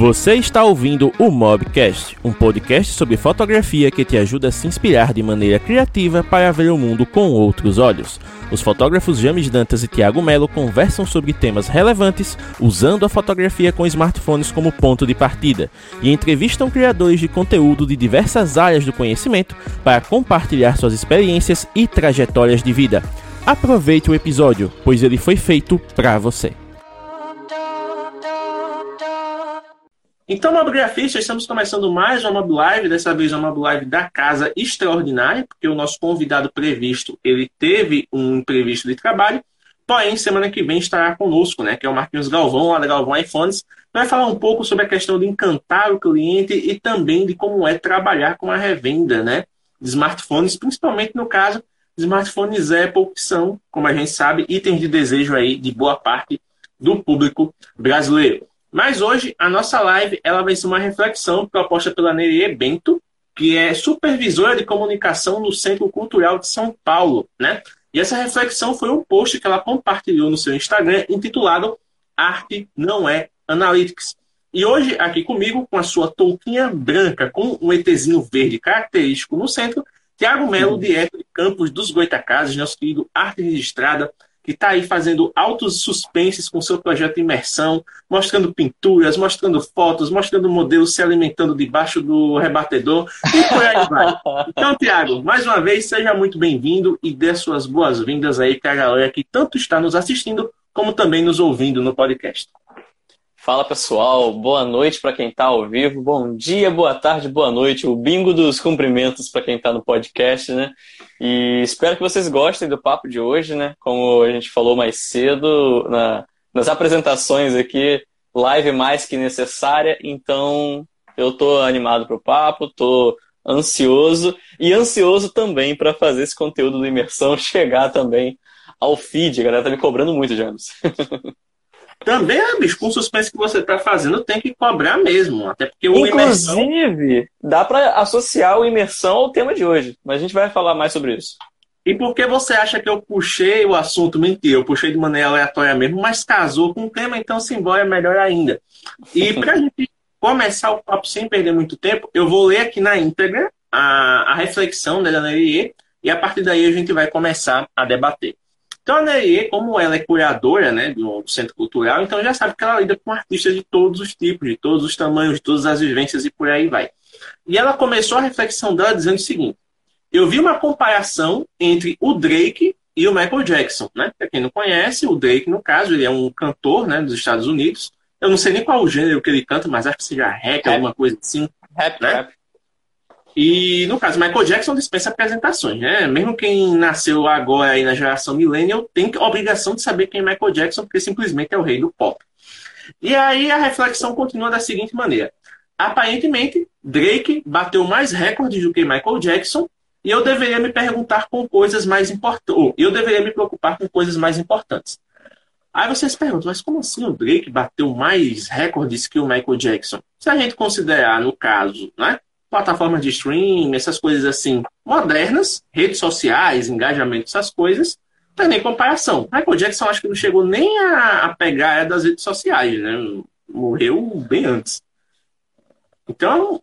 Você está ouvindo o Mobcast, um podcast sobre fotografia que te ajuda a se inspirar de maneira criativa para ver o mundo com outros olhos. Os fotógrafos James Dantas e Thiago Melo conversam sobre temas relevantes usando a fotografia com smartphones como ponto de partida e entrevistam criadores de conteúdo de diversas áreas do conhecimento para compartilhar suas experiências e trajetórias de vida. Aproveite o episódio, pois ele foi feito para você. Então, Mobigrafistas, estamos começando mais uma Mob Live, dessa vez uma Mob Live da Casa Extraordinária, porque o nosso convidado previsto, ele teve um imprevisto de trabalho, porém, semana que vem estará conosco, né, que é o Marquinhos Galvão, lá da Galvão iPhones, vai falar um pouco sobre a questão de encantar o cliente e também de como é trabalhar com a revenda, né, de smartphones, principalmente no caso, smartphones Apple, que são, como a gente sabe, itens de desejo aí de boa parte do público brasileiro. Mas hoje a nossa live ela vai ser uma reflexão proposta pela Nerie Bento, que é supervisora de comunicação no Centro Cultural de São Paulo, né? E essa reflexão foi um post que ela compartilhou no seu Instagram intitulado Arte não é Analytics. E hoje, aqui comigo, com a sua touquinha branca, com um ETzinho verde característico no centro, Tiago Melo, direto de Campos dos Goitacazes, nosso querido Arte Registrada, que está aí fazendo altos suspenses com seu projeto imersão, mostrando pinturas, mostrando fotos, mostrando modelos se alimentando debaixo do rebatedor e por aí vai. Então, Tiago, mais uma vez, seja muito bem-vindo e dê suas boas-vindas aí para a galera que tanto está nos assistindo como também nos ouvindo no podcast. Fala pessoal, boa noite para quem está ao vivo, bom dia, boa tarde, boa noite, o bingo dos cumprimentos para quem está no podcast, né? E espero que vocês gostem do papo de hoje, né? Como a gente falou mais cedo na, nas apresentações aqui, live mais que necessária, então eu tô animado pro papo, tô ansioso e ansioso também para fazer esse conteúdo do imersão chegar também ao feed. A galera tá me cobrando muito, James. Também, ah, bicho, com o suspense que você está fazendo, tem que cobrar mesmo. Até porque o Inclusive, imersão... dá para associar o imersão ao tema de hoje. Mas a gente vai falar mais sobre isso. E por que você acha que eu puxei o assunto? Mentira, eu puxei de maneira aleatória mesmo, mas casou com o tema, então simbora é melhor ainda. E para a gente começar o papo sem perder muito tempo, eu vou ler aqui na íntegra a, a reflexão da Daniela e a partir daí a gente vai começar a debater. Então a Nerie, como ela é curadora né, do Centro Cultural, então já sabe que ela lida com artistas de todos os tipos, de todos os tamanhos, de todas as vivências e por aí vai. E ela começou a reflexão dela dizendo o seguinte: eu vi uma comparação entre o Drake e o Michael Jackson, né? Para quem não conhece, o Drake, no caso, ele é um cantor né, dos Estados Unidos. Eu não sei nem qual o gênero que ele canta, mas acho que seja rap, rap. alguma coisa assim. Rap, né? rap. E, no caso, Michael Jackson dispensa apresentações, né? Mesmo quem nasceu agora aí na geração millennial tem a obrigação de saber quem é Michael Jackson, porque simplesmente é o rei do pop. E aí a reflexão continua da seguinte maneira. Aparentemente, Drake bateu mais recordes do que Michael Jackson e eu deveria me perguntar com coisas mais importantes. Eu deveria me preocupar com coisas mais importantes. Aí vocês perguntam, mas como assim o Drake bateu mais recordes que o Michael Jackson? Se a gente considerar, no caso, né, plataformas de streaming, essas coisas assim modernas, redes sociais, engajamento, essas coisas, não tem nem comparação. Michael Jackson acho que não chegou nem a, a pegar das redes sociais, né? Morreu bem antes. Então,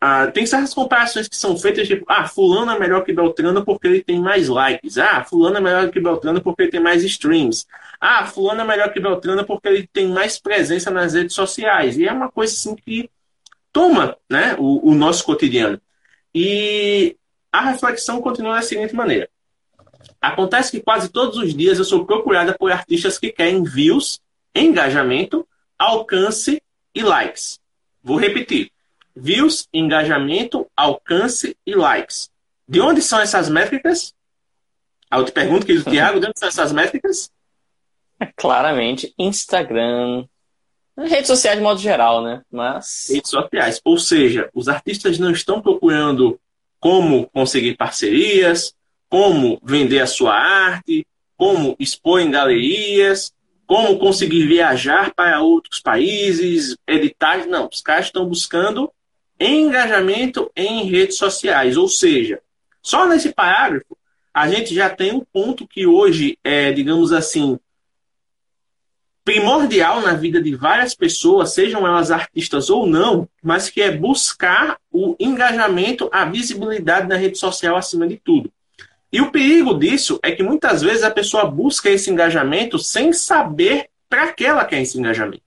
ah, tem certas comparações que são feitas, tipo, ah, fulano é melhor que Beltrano porque ele tem mais likes. Ah, fulano é melhor que Beltrano porque ele tem mais streams. Ah, fulano é melhor que Beltrano porque ele tem mais presença nas redes sociais. E é uma coisa assim que toma né, o, o nosso cotidiano. E a reflexão continua da seguinte maneira. Acontece que quase todos os dias eu sou procurada por artistas que querem views, engajamento, alcance e likes. Vou repetir. Views, engajamento, alcance e likes. De onde são essas métricas? Eu te pergunto, querido Tiago, de onde são essas métricas? Claramente, Instagram, Redes sociais de modo geral, né? Mas. Redes sociais. Ou seja, os artistas não estão procurando como conseguir parcerias, como vender a sua arte, como expor em galerias, como conseguir viajar para outros países, editar. Não, os caras estão buscando engajamento em redes sociais. Ou seja, só nesse parágrafo a gente já tem um ponto que hoje é, digamos assim, primordial na vida de várias pessoas, sejam elas artistas ou não, mas que é buscar o engajamento, a visibilidade na rede social acima de tudo. E o perigo disso é que muitas vezes a pessoa busca esse engajamento sem saber para que ela quer esse engajamento.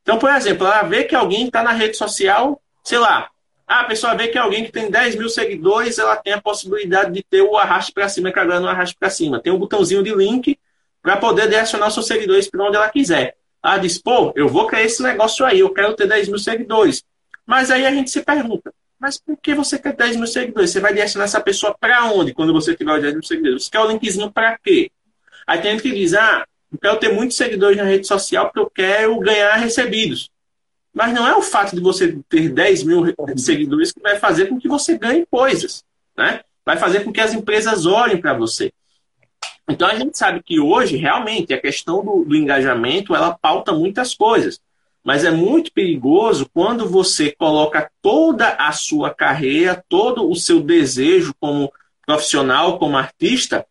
Então, por exemplo, ela vê que alguém está na rede social, sei lá, a pessoa vê que alguém que tem 10 mil seguidores, ela tem a possibilidade de ter o arraste para cima, que agora não arraste para cima. Tem um botãozinho de link para poder direcionar seus seguidores para onde ela quiser. Ela diz, pô, eu vou criar esse negócio aí, eu quero ter 10 mil seguidores. Mas aí a gente se pergunta, mas por que você quer 10 mil seguidores? Você vai direcionar essa pessoa para onde quando você tiver os 10 mil seguidores? Você quer o linkzinho para quê? Aí tem gente que diz, ah, eu quero ter muitos seguidores na rede social porque eu quero ganhar recebidos. Mas não é o fato de você ter 10 mil seguidores que vai fazer com que você ganhe coisas. Né? Vai fazer com que as empresas olhem para você. Então a gente sabe que hoje, realmente, a questão do, do, engajamento ela pauta muitas coisas. Mas é muito perigoso quando você coloca toda a sua carreira, todo o seu desejo como profissional, como artista,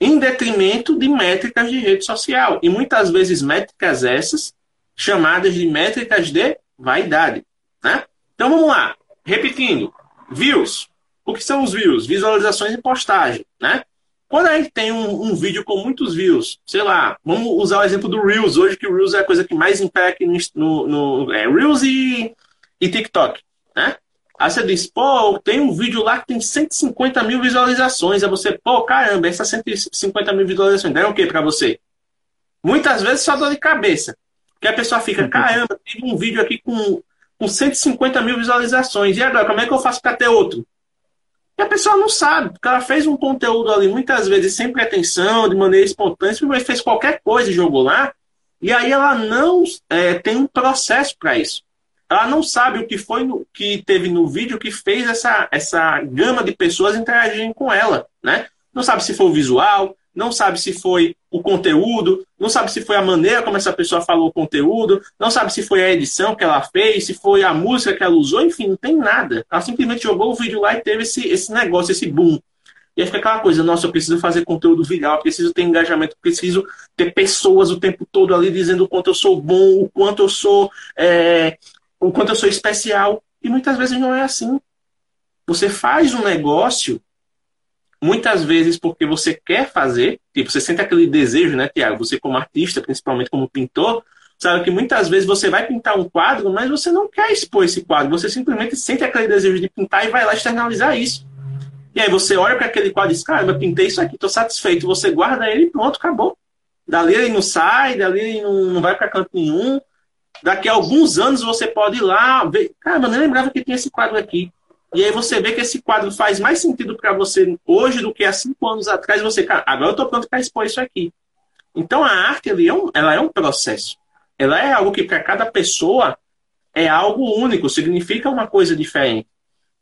em detrimento de métricas de rede social. E muitas vezes métricas essas chamadas de métricas de vaidade. Né? Então vamos lá. Repetindo. Views. O que são os views? Visualizações e postagem. Né? Quando a gente tem um, um, vídeo com muitos views, sei lá, vamos usar o exemplo do Reels, hoje que o Reels é a coisa que mais impacta no, no é, Reels e, e TikTok, né? Aí você diz, pô, tem um vídeo lá que tem 150 mil visualizações. Aí você, pô, caramba, essas 150 mil visualizações deram o que para você? Muitas vezes só dor de cabeça. Que a pessoa fica, caramba, tive um vídeo aqui com, com 150 mil visualizações. E agora, como é que eu faço para ter outro? E a pessoa não sabe, porque ela fez um conteúdo ali muitas vezes sem pretensão, de maneira espontânea, simplesmente fez qualquer coisa e jogou lá, e aí ela não é, tem um processo para isso. Ela não sabe o que foi no, que teve no vídeo que fez essa, essa gama de pessoas interagirem com ela. Né? Não sabe se foi o visual, não sabe se foi o conteúdo, não sabe se foi a maneira como essa pessoa falou o conteúdo, não sabe se foi a edição que ela fez, se foi a música que ela usou, enfim, não tem nada. Ela simplesmente jogou o vídeo lá e teve esse, esse negócio, esse boom. E aí fica aquela coisa, nossa, eu preciso fazer conteúdo viral, eu preciso ter engajamento, eu preciso ter pessoas o tempo todo ali dizendo o quanto eu sou bom, o quanto eu sou, é, o quanto eu sou especial. E muitas vezes não é assim. Você faz um negócio muitas vezes porque você quer fazer, tipo, você sente aquele desejo, né, Tiago? Você como artista, principalmente como pintor, sabe que muitas vezes você vai pintar um quadro, mas você não quer expor esse quadro, você simplesmente sente aquele desejo de pintar e vai lá externalizar isso. E aí você olha para aquele quadro e diz, cara, eu pintei isso aqui, estou satisfeito. Você guarda ele e pronto, acabou. Dali ele não sai, dali ele não, não vai para canto nenhum. Daqui a alguns anos você pode ir lá ver. Cara, eu nem lembrava que tinha esse quadro aqui. E aí você vê que esse quadro faz mais sentido para você hoje do que há cinco anos atrás. Você, cara, agora eu estou pronto para expor isso aqui. Então a arte é um, ela é um processo. Ela é algo que para cada pessoa é algo único, significa uma coisa diferente.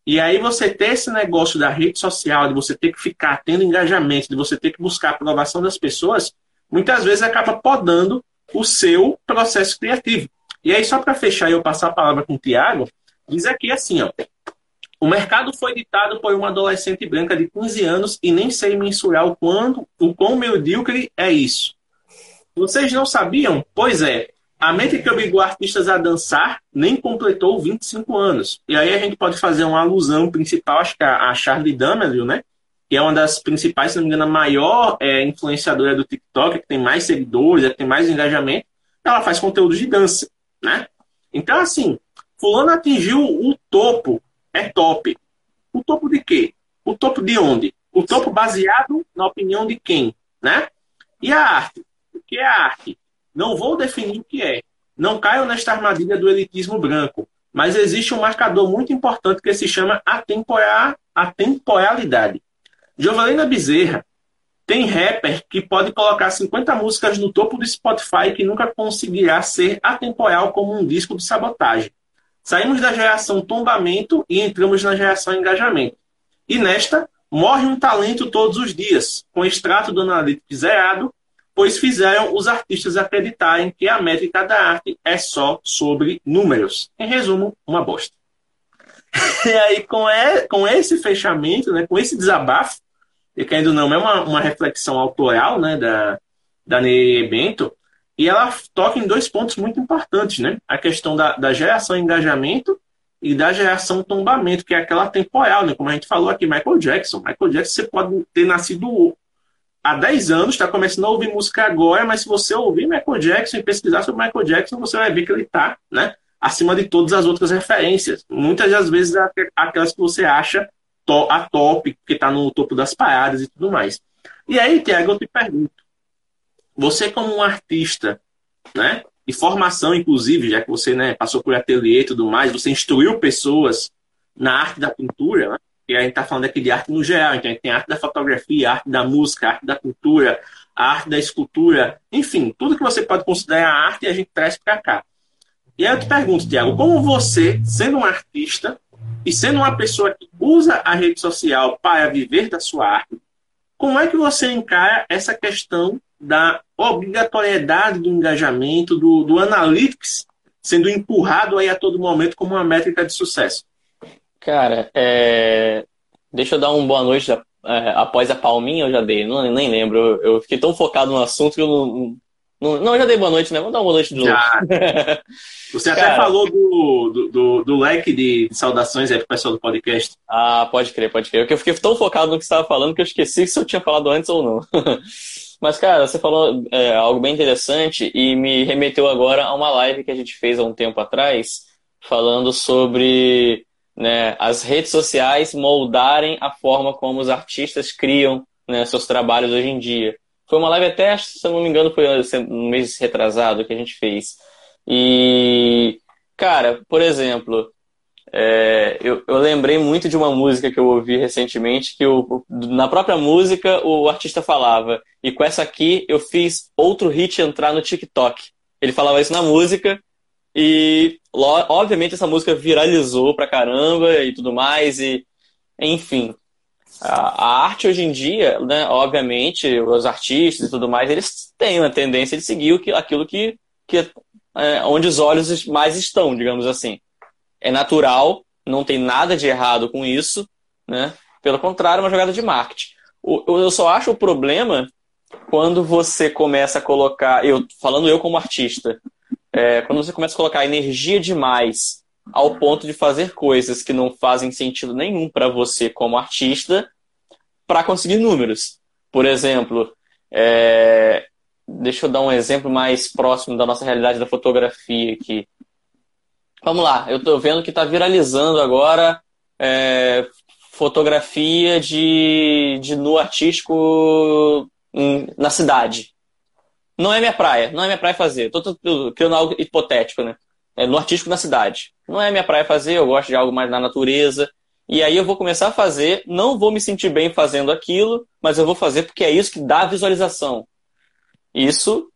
E aí você ter esse negócio da rede social, de você ter que ficar tendo engajamento, de você ter que buscar a aprovação das pessoas, muitas vezes acaba podando o seu processo criativo. E aí, só para fechar e eu passar a palavra com o Tiago, diz aqui assim, ó. O mercado foi ditado por uma adolescente branca de 15 anos e nem sei mensurar o quanto, o quão medíocre é isso. Vocês não sabiam? Pois é, a mente que obrigou artistas a dançar nem completou 25 anos. E aí a gente pode fazer uma alusão principal, acho que a Charlie D'Amelio, né? Que é uma das principais, se não me engano, a maior é, influenciadora do TikTok, que tem mais seguidores, que tem mais engajamento. Ela faz conteúdo de dança, né? Então, assim, fulano atingiu o topo é top. O topo de quê? O topo de onde? O topo baseado na opinião de quem? Né? E a arte? O que é a arte? Não vou definir o que é. Não caio nesta armadilha do elitismo branco. Mas existe um marcador muito importante que se chama atemporalidade. Jovelina Bezerra tem rapper que pode colocar 50 músicas no topo do Spotify que nunca conseguirá ser atemporal como um disco de sabotagem. Saímos da geração tombamento e entramos na geração engajamento. E nesta, morre um talento todos os dias, com extrato do Analytics zerado, pois fizeram os artistas acreditarem que a métrica da arte é só sobre números. Em resumo, uma bosta. E aí, com, esse fechamento, né, com esse desabafo, e que ainda não é uma, uma reflexão autoral né, da, da Ney Bento, E ela toca em dois pontos muito importantes, né? A questão da, da geração engajamento e da geração tombamento, que é aquela temporal, né? Como a gente falou aqui, Michael Jackson. Michael Jackson, você pode ter nascido há 10 anos, está começando a ouvir música agora, mas se você ouvir Michael Jackson e pesquisar sobre Michael Jackson, você vai ver que ele está né, acima de todas as outras referências. Muitas das vezes aquelas que você acha a top, que está no topo das paradas e tudo mais. E aí, Tiago, eu te pergunto, você como um artista, né, de formação, inclusive, já que você né, passou por ateliê e tudo mais, você instruiu pessoas na arte da pintura, né? e a gente está falando aqui de arte no geral, então a gente tem arte da fotografia, arte da música, arte da cultura, arte da escultura, enfim, tudo que você pode considerar arte a gente traz para cá. E aí eu te pergunto, Tiago, como você, sendo um artista e sendo uma pessoa que usa a rede social para viver da sua arte, como é que você encara essa questão da obrigatoriedade do engajamento, do, do analytics sendo empurrado aí a todo momento como uma métrica de sucesso? Cara, é... deixa eu dar uma boa noite é, após a palminha, eu já dei, não, nem lembro. Eu, eu, fiquei tão focado no assunto que eu não. Não, não eu já dei boa noite, né? Vamos dar uma boa noite de novo. Você até Cara, falou do, do, do, do, leque de saudações aí pro pessoal do podcast. Ah, pode crer, pode crer. Porque eu fiquei tão focado no que você estava falando que eu esqueci se eu tinha falado antes ou não. Mas, cara, você falou é, algo bem interessante e me remeteu agora a uma live que a gente fez há um tempo atrás, falando sobre né, as redes sociais moldarem a forma como os artistas criam né, seus trabalhos hoje em dia. Foi uma live até, se eu não me engano, foi no mês retrasado que a gente fez. E, cara, por exemplo, é, eu, eu, lembrei muito de uma música que eu ouvi recentemente, que eu, na própria música o artista falava, e com essa aqui eu fiz outro hit entrar no TikTok. Ele falava isso na música, e obviamente essa música viralizou pra caramba e tudo mais, e enfim. A, a arte hoje em dia, né, obviamente, os artistas e tudo mais, eles têm uma tendência de seguir aquilo que, que é, onde os olhos mais estão, digamos assim. É natural, não tem nada de errado com isso, né? Pelo contrário, é uma jogada de marketing. eu só acho o problema quando você começa a colocar, eu falando eu como artista, é, quando você começa a colocar energia demais ao ponto de fazer coisas que não fazem sentido nenhum para você como artista para conseguir números. Por exemplo, é... deixa eu dar um exemplo mais próximo da nossa realidade da fotografia aqui. Vamos lá, eu estou vendo que está viralizando agora é... fotografia de, de nu artístico na cidade. Não é minha praia, não é minha praia fazer. Tô criando algo hipotético, né? É, no artístico na cidade. Não é minha praia fazer, eu gosto de algo mais na natureza. E aí eu vou começar a fazer, não vou me sentir bem fazendo aquilo, mas eu vou fazer porque é isso que dá visualização. Isso,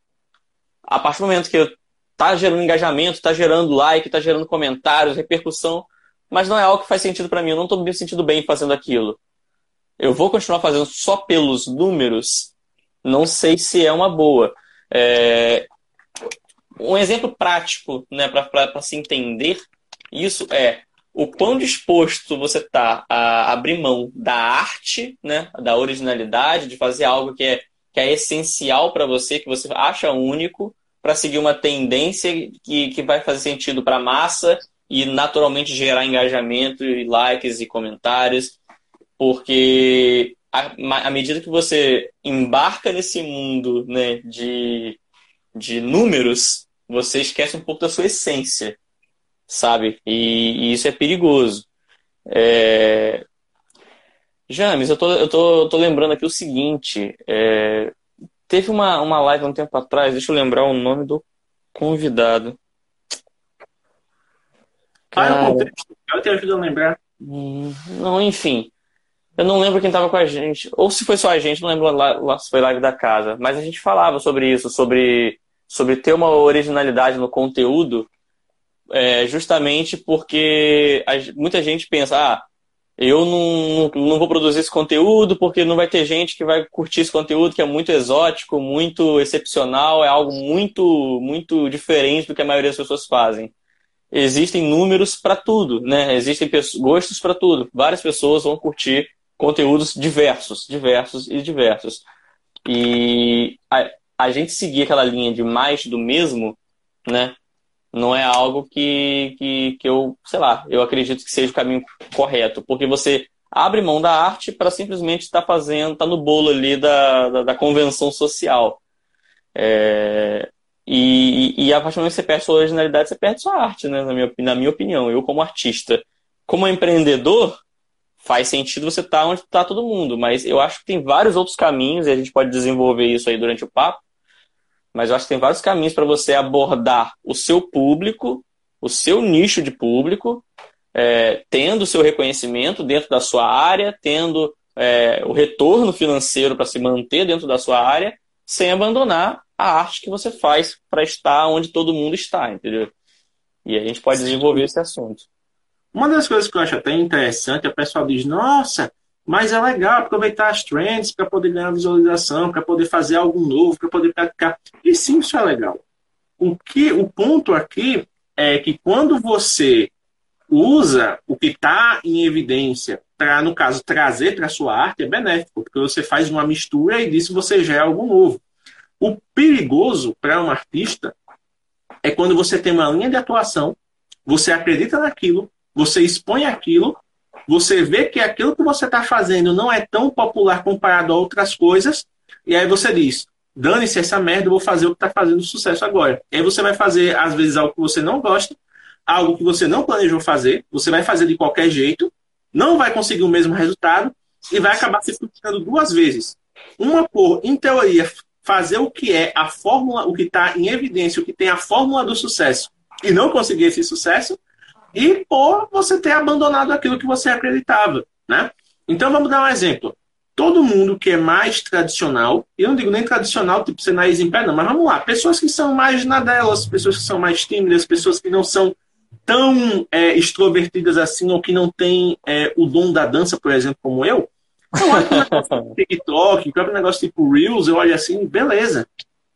a partir do momento que tá gerando engajamento, tá gerando like, tá gerando comentários, repercussão, mas não é algo que faz sentido para mim, eu não tô me sentindo bem fazendo aquilo. Eu vou continuar fazendo só pelos números, não sei se é uma boa. É, um exemplo prático né, para se entender isso é o quão disposto você está a abrir mão da arte, né, da originalidade, de fazer algo que é, que é essencial para você, que você acha único, para seguir uma tendência que, que vai fazer sentido para a massa e naturalmente gerar engajamento e likes e comentários, porque à, medida que você embarca nesse mundo né, de, de números, você esquece um pouco da sua essência, sabe? E, e isso é perigoso. É... James, eu tô, eu tô, tô lembrando aqui o seguinte: é... teve uma, uma live um tempo atrás, deixa eu lembrar o nome do convidado. Cara, ah, eu, eu te ajudo a lembrar. Hum, não, enfim. Eu não lembro quem estava com a gente, ou se foi só a gente, não lembro lá, se foi live da casa, mas a gente falava sobre isso, sobre, sobre ter uma originalidade no conteúdo, é, justamente porque a, muita gente pensa, ah, eu não, não vou produzir esse conteúdo porque não vai ter gente que vai curtir esse conteúdo que é muito exótico, muito excepcional, é algo muito, muito diferente do que a maioria das pessoas fazem. Existem números para tudo, né? Existem gostos para tudo. Várias pessoas vão curtir conteúdos diversos, diversos e diversos. E a gente seguir aquela linha de mais do mesmo, né? Não é algo que, que, que eu, sei lá, eu acredito que seja o caminho correto, porque você abre mão da arte para simplesmente estar tá fazendo, tá no bolo ali da, da, da convenção social. É, e, e, a partir do momento que você perde sua originalidade, você perde sua arte, né? Na minha, na minha opinião, eu como artista. Como empreendedor, faz sentido você estar tá onde está todo mundo, mas eu acho que tem vários outros caminhos, e a gente pode desenvolver isso aí durante o papo, mas eu acho que tem vários caminhos para você abordar o seu público, o seu nicho de público, é, tendo o seu reconhecimento dentro da sua área, tendo é, o retorno financeiro para se manter dentro da sua área, sem abandonar a arte que você faz para estar onde todo mundo está, entendeu? E a gente pode desenvolver esse assunto. Uma das coisas que eu acho até interessante, o pessoal diz, nossa, mas é legal aproveitar as trends para poder ganhar visualização, para poder fazer algo novo, para poder praticar. E sim, isso é legal. O, que, o ponto aqui é que quando você usa o que está em evidência para, no caso, trazer para a sua arte, é benéfico, porque você faz uma mistura e disso você gera algo novo. O perigoso para um artista é quando você tem uma linha de atuação, você acredita naquilo, você expõe aquilo, você vê que aquilo que você está fazendo não é tão popular comparado a outras coisas, e aí você diz: dane-se essa merda, eu vou fazer o que está fazendo sucesso agora. E aí você vai fazer, às vezes, algo que você não gosta, algo que você não planejou fazer, você vai fazer de qualquer jeito, não vai conseguir o mesmo resultado e vai acabar se frustrando duas vezes. Uma por, em teoria, fazer o que é a fórmula, o que está em evidência, o que tem a fórmula do sucesso e não conseguir esse sucesso, e por você ter abandonado aquilo que você acreditava, né? Então vamos dar um exemplo. Todo mundo que é mais tradicional, eu não digo nem tradicional, tipo ser nariz em pé, não, mas vamos lá, pessoas que são mais na delas, pessoas que são mais tímidas, pessoas que não são tão é, extrovertidas assim, ou que não têm é, o dom da dança, por exemplo, como eu, eu olho TikTok, o próprio negócio tipo Reels, eu olho assim, beleza.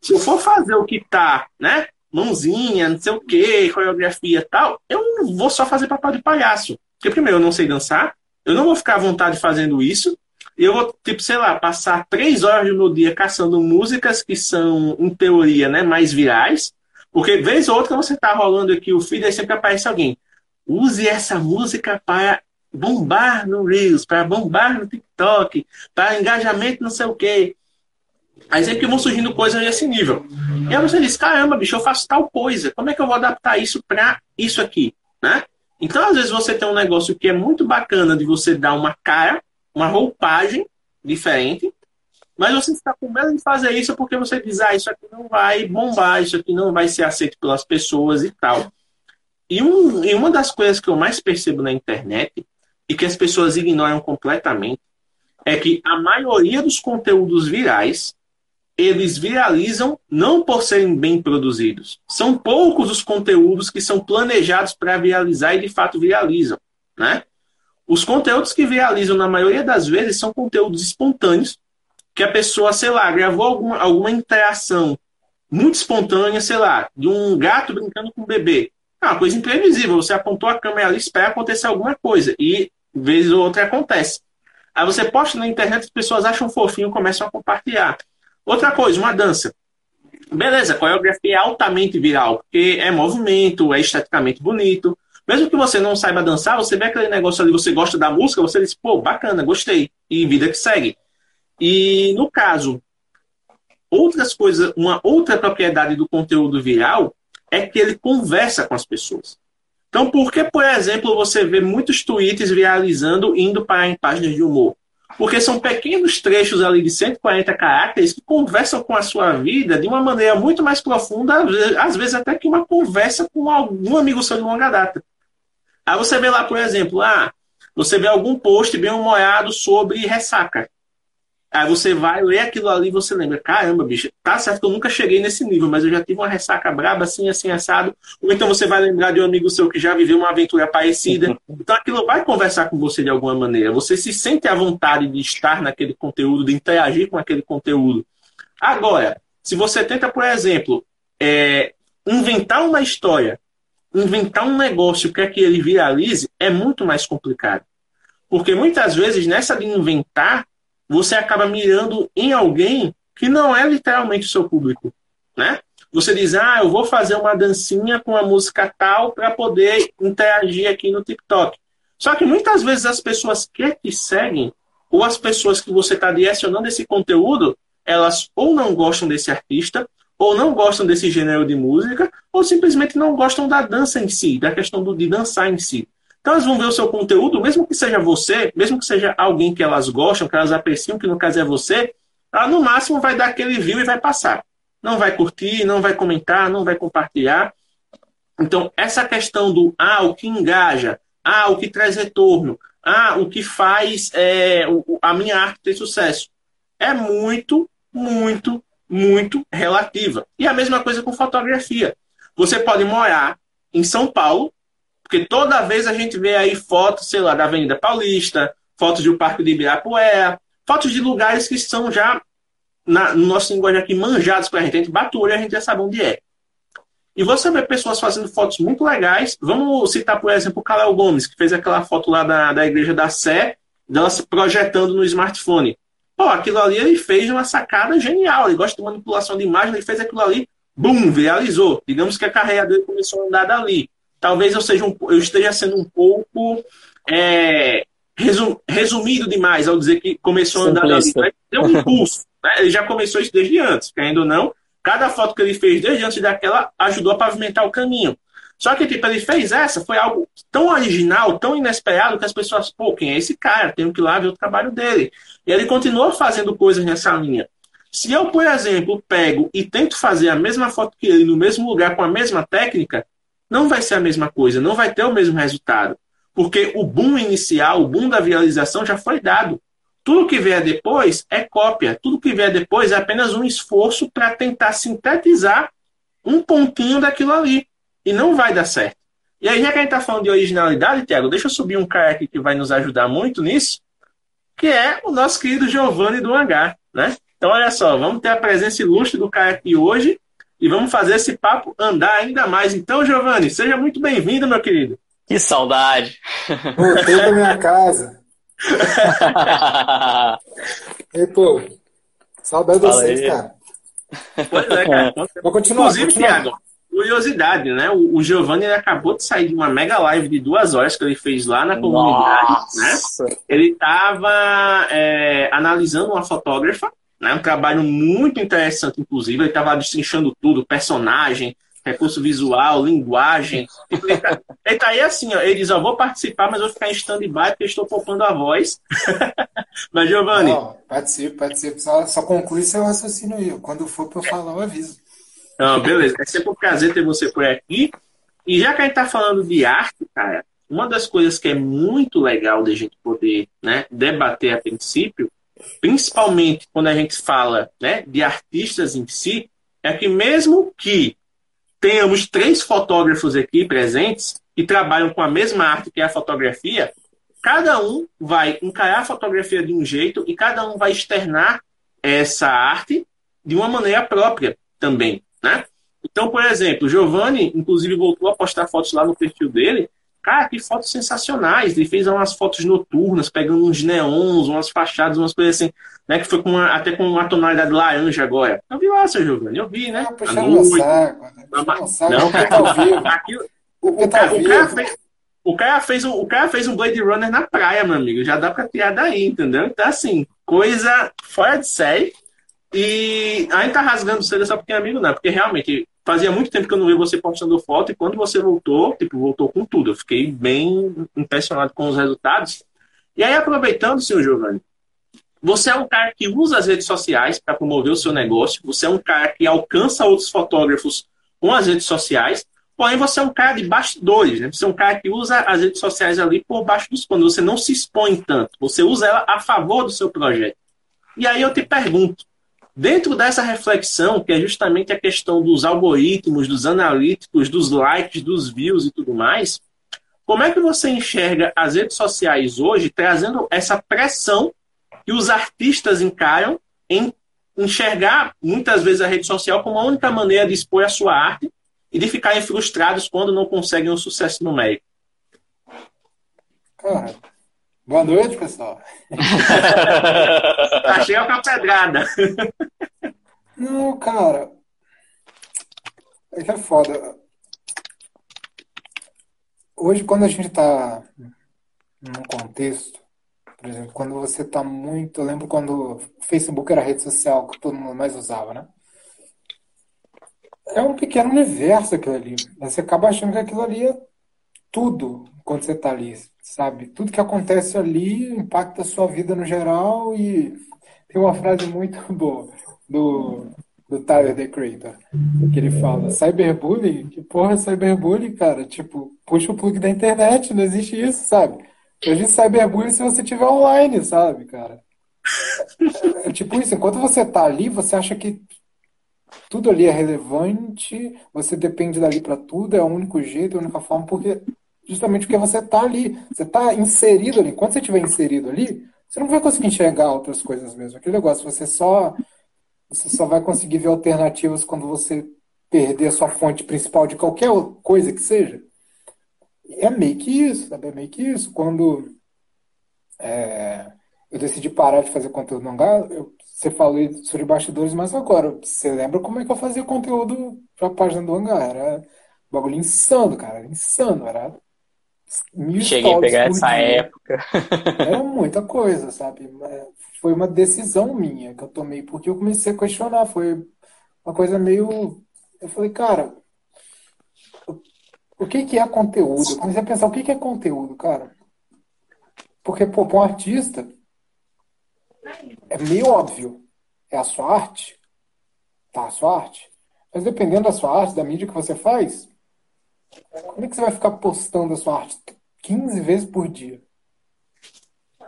Se eu for fazer o que tá, né? Mãozinha, não sei o que, coreografia e tal, eu não vou só fazer papel de palhaço. Porque, primeiro, eu não sei dançar, eu não vou ficar à vontade fazendo isso, eu vou, tipo, sei lá, passar três horas do meu dia caçando músicas que são, em teoria, né, mais virais, porque vez ou outra você está rolando aqui o feed e sempre aparece alguém. Use essa música para bombar no Reels, para bombar no TikTok, para engajamento não sei o quê. Aí sempre vão surgindo coisas desse nível. E aí você diz, caramba, bicho, eu faço tal coisa. Como é que eu vou adaptar isso para isso aqui? Né? Então, às vezes, você tem um negócio que é muito bacana de você dar uma cara, uma roupagem diferente, mas você está com medo de fazer isso porque você diz, ah, isso aqui não vai bombar, isso aqui não vai ser aceito pelas pessoas e tal. E, um, e uma das coisas que eu mais percebo na internet e que as pessoas ignoram completamente é que a maioria dos conteúdos virais eles viralizam não por serem bem produzidos. São poucos os conteúdos que são planejados para viralizar e de fato viralizam, né? Os conteúdos que viralizam na maioria das vezes são conteúdos espontâneos que a pessoa, sei lá, gravou alguma, alguma interação muito espontânea, sei lá, de um gato brincando com um bebê. É uma coisa imprevisível. Você apontou a câmera ali, espera acontecer alguma coisa. E, vez ou outra, acontece. Aí você posta na internet, as pessoas acham fofinho começam a compartilhar. Outra coisa, uma dança. Beleza, a coreografia é altamente viral, porque é movimento, é esteticamente bonito. Mesmo que você não saiba dançar, você vê aquele negócio ali, você gosta da música, você diz, pô, bacana, gostei. E vida que segue. E no caso, outras coisas, uma outra propriedade do conteúdo viral é que ele conversa com as pessoas. Então, por que, por exemplo, você vê muitos tweets viralizando indo para em páginas de humor? Porque são pequenos trechos ali de 140 caracteres que conversam com a sua vida de uma maneira muito mais profunda, às vezes até que uma conversa com algum amigo seu de longa data. Aí você vê lá, por exemplo, ah, você vê algum post bem humorado sobre ressaca. Aí você vai ler aquilo ali e você lembra, caramba, bicho, tá certo que eu nunca cheguei nesse nível, mas eu já tive uma ressaca braba assim, assim, assado. Ou então você vai lembrar de um amigo seu que já viveu uma aventura parecida. Então aquilo vai conversar com você de alguma maneira. Você se sente à vontade de estar naquele conteúdo, de interagir com aquele conteúdo. Agora, se você tenta, por exemplo, é, inventar uma história, inventar um negócio para que ele viralize, é muito mais complicado. Porque muitas vezes, nessa de inventar, você acaba mirando em alguém que não é literalmente o seu público, né? Você diz, ah, eu vou fazer uma dancinha com a música tal para poder interagir aqui no TikTok. Só que muitas vezes as pessoas que te seguem, ou as pessoas que você está direcionando esse conteúdo, elas ou não gostam desse artista, ou não gostam desse gênero de música, ou simplesmente não gostam da dança em si, da questão do, de dançar em si. Então elas vão ver o seu conteúdo, mesmo que seja você, mesmo que seja alguém que elas gostam, que elas apreciam, que no caso é você, ela no máximo vai dar aquele view e vai passar não vai curtir, não vai comentar, não vai compartilhar. Então, essa questão do ah, o que engaja, ah, o que traz retorno, ah, o que faz é, a minha arte ter sucesso, é muito, muito, muito relativa. E a mesma coisa com fotografia. Você pode morar em São Paulo, porque toda vez a gente vê aí fotos, sei lá, da Avenida Paulista, fotos do Parque de Ibirapuera, fotos de lugares que são já na, no nosso linguagem aqui, manjados para a gente. A gente bate o olho e a gente já sabe onde é. E você vê pessoas fazendo fotos muito legais. Vamos citar, por exemplo, o Kalel Gomes, que fez aquela foto lá da, da Igreja da Sé, dela se projetando no smartphone. Pô, aquilo ali ele fez uma sacada genial. Ele gosta de manipulação de imagem, ele fez aquilo ali, bum, viralizou. Digamos que a carreira dele começou a andar dali. Talvez eu, seja um, eu esteja sendo um pouco é, resum, resumido demais ao dizer que começou a andar dali. Mas deu um impulso. Né? Ele já começou isso desde antes, querendo ou não. Cada foto que ele fez desde antes daquela ajudou a pavimentar o caminho. Só que, tipo, ele fez essa, foi algo tão original, tão inesperado, que as pessoas, pô, quem é esse cara? Tenho que ir lá ver o trabalho dele. E ele continuou fazendo coisas nessa linha. Se eu, por exemplo, pego e tento fazer a mesma foto que ele no mesmo lugar com a mesma técnica, não vai ser a mesma coisa, não vai ter o mesmo resultado. Porque o boom inicial, o boom da viralização já foi dado. Tudo que vier depois é cópia. Tudo que vier depois é apenas um esforço para tentar sintetizar um pontinho daquilo ali. E não vai dar certo. E aí, já que a gente está falando de originalidade, Tiago, deixa eu subir um cara aqui que vai nos ajudar muito nisso, que é o nosso querido Giovanni do Hangar. Né? Então, olha só, vamos ter a presença ilustre do cara aqui hoje e vamos fazer esse papo andar ainda mais. Então, Giovanni, seja muito bem-vindo, meu querido. Que saudade! Voltei da minha casa. e, pô, saudade de vocês, cara. Pois é, cara. Vou continuar. Inclusive, Thiago, curiosidade, né? O, o Giovanni acabou de sair de uma mega live de duas horas que ele fez lá na comunidade, Nossa. né? Ele estava é, analisando uma fotógrafa, né? Um trabalho muito interessante, inclusive. Ele estava destrinchando tudo, personagem, recurso visual, linguagem. Tipo, ele, tá, ele tá aí assim, ó, ele diz, ó, vou participar, mas vou ficar em stand-by porque estou poupando a voz. mas, Giovanni... Não, participo, participo. Só, só conclui seu raciocínio aí. Quando for para eu falar, eu aviso. Não, beleza. É sempre um prazer ter você por aqui. E já que a gente tá falando de arte, cara, uma das coisas que é muito legal de a gente poder né, debater a princípio, principalmente quando a gente fala né, de artistas em si, é que mesmo que tenhamos três fotógrafos aqui presentes que trabalham com a mesma arte que é a fotografia, cada um vai encarar a fotografia de um jeito e cada um vai externar essa arte de uma maneira própria também, né? Então, por exemplo, Giovanni, inclusive, voltou a postar fotos lá no perfil dele Cara, que fotos sensacionais. Ele fez umas fotos noturnas, pegando uns neons, umas fachadas, umas coisas assim, né? Que foi com uma, até com uma tonalidade laranja agora. Eu vi lá, seu Giovanni, eu vi, né? Não, puxar meu saco. Não, tá aquilo, o, o, cara, o, cara fez, o, cara fez um, o cara fez um Blade Runner na praia, meu amigo. Já dá pra tirar daí, entendeu? Então, assim, coisa fora de série. E a gente tá rasgando cedo só porque é amigo, não. Porque realmente fazia muito tempo que eu não vi você postando foto e quando você voltou, tipo, voltou com tudo. Eu fiquei bem impressionado com os resultados. E aí, aproveitando, senhor Giovanni, você é um cara que usa as redes sociais para promover o seu negócio, você é um cara que alcança outros fotógrafos com as redes sociais, porém você é um cara de bastidores, né? Você é um cara que usa as redes sociais ali por baixo dos panos, você não se expõe tanto, você usa ela a favor do seu projeto. E aí eu te pergunto, Dentro dessa reflexão, que é justamente a questão dos algoritmos, dos analíticos, dos likes, dos views e tudo mais, como é que você enxerga as redes sociais hoje trazendo essa pressão que os artistas encaram em enxergar muitas vezes a rede social como a única maneira de expor a sua arte e de ficarem frustrados quando não conseguem um sucesso numérico? Cara, Boa noite, pessoal. Achei tá a pedrada. Não, cara. É que é foda. Hoje, quando a gente está num contexto, por exemplo, quando você está muito. Eu lembro quando o Facebook era a rede social que todo mundo mais usava, né? É um pequeno universo aquilo ali. Você acaba achando que aquilo ali é tudo quando você está ali, sabe? Tudo que acontece ali impacta a sua vida no geral e tem uma frase muito boa do do Tyler, The Creator. Que ele fala, cyberbullying? Que porra é cyberbullying, cara? Tipo, puxa o plug da internet, não existe isso, sabe? Existe cyberbullying se você estiver online, sabe, cara? É, tipo isso, enquanto você tá ali, você acha que tudo ali é relevante, você depende dali para tudo, é o único jeito, é a única forma, porque justamente porque você tá ali, você tá inserido ali. Quando você estiver inserido ali, você não vai conseguir enxergar outras coisas mesmo. Aquele negócio, você só você só vai conseguir ver alternativas quando você perder a sua fonte principal de qualquer coisa que seja. É meio que isso, sabe? É meio que isso. Quando é, eu decidi parar de fazer conteúdo hangar, eu, você falou sobre bastidores, mas agora, você lembra como é que eu fazia conteúdo para a página do hangar? Era um bagulho insano, cara. Insano. Era mil Cheguei a pegar essa dia. época. Era muita coisa, sabe? Foi uma decisão minha que eu tomei, porque eu comecei a questionar. Foi uma coisa meio. Eu falei, cara, o que, que é conteúdo? Eu comecei a pensar, o que, que é conteúdo, cara? Porque, pô, para um artista, é meio óbvio. É a sua arte. Tá, a sua arte. Mas dependendo da sua arte, da mídia que você faz, como é que você vai ficar postando a sua arte 15 vezes por dia?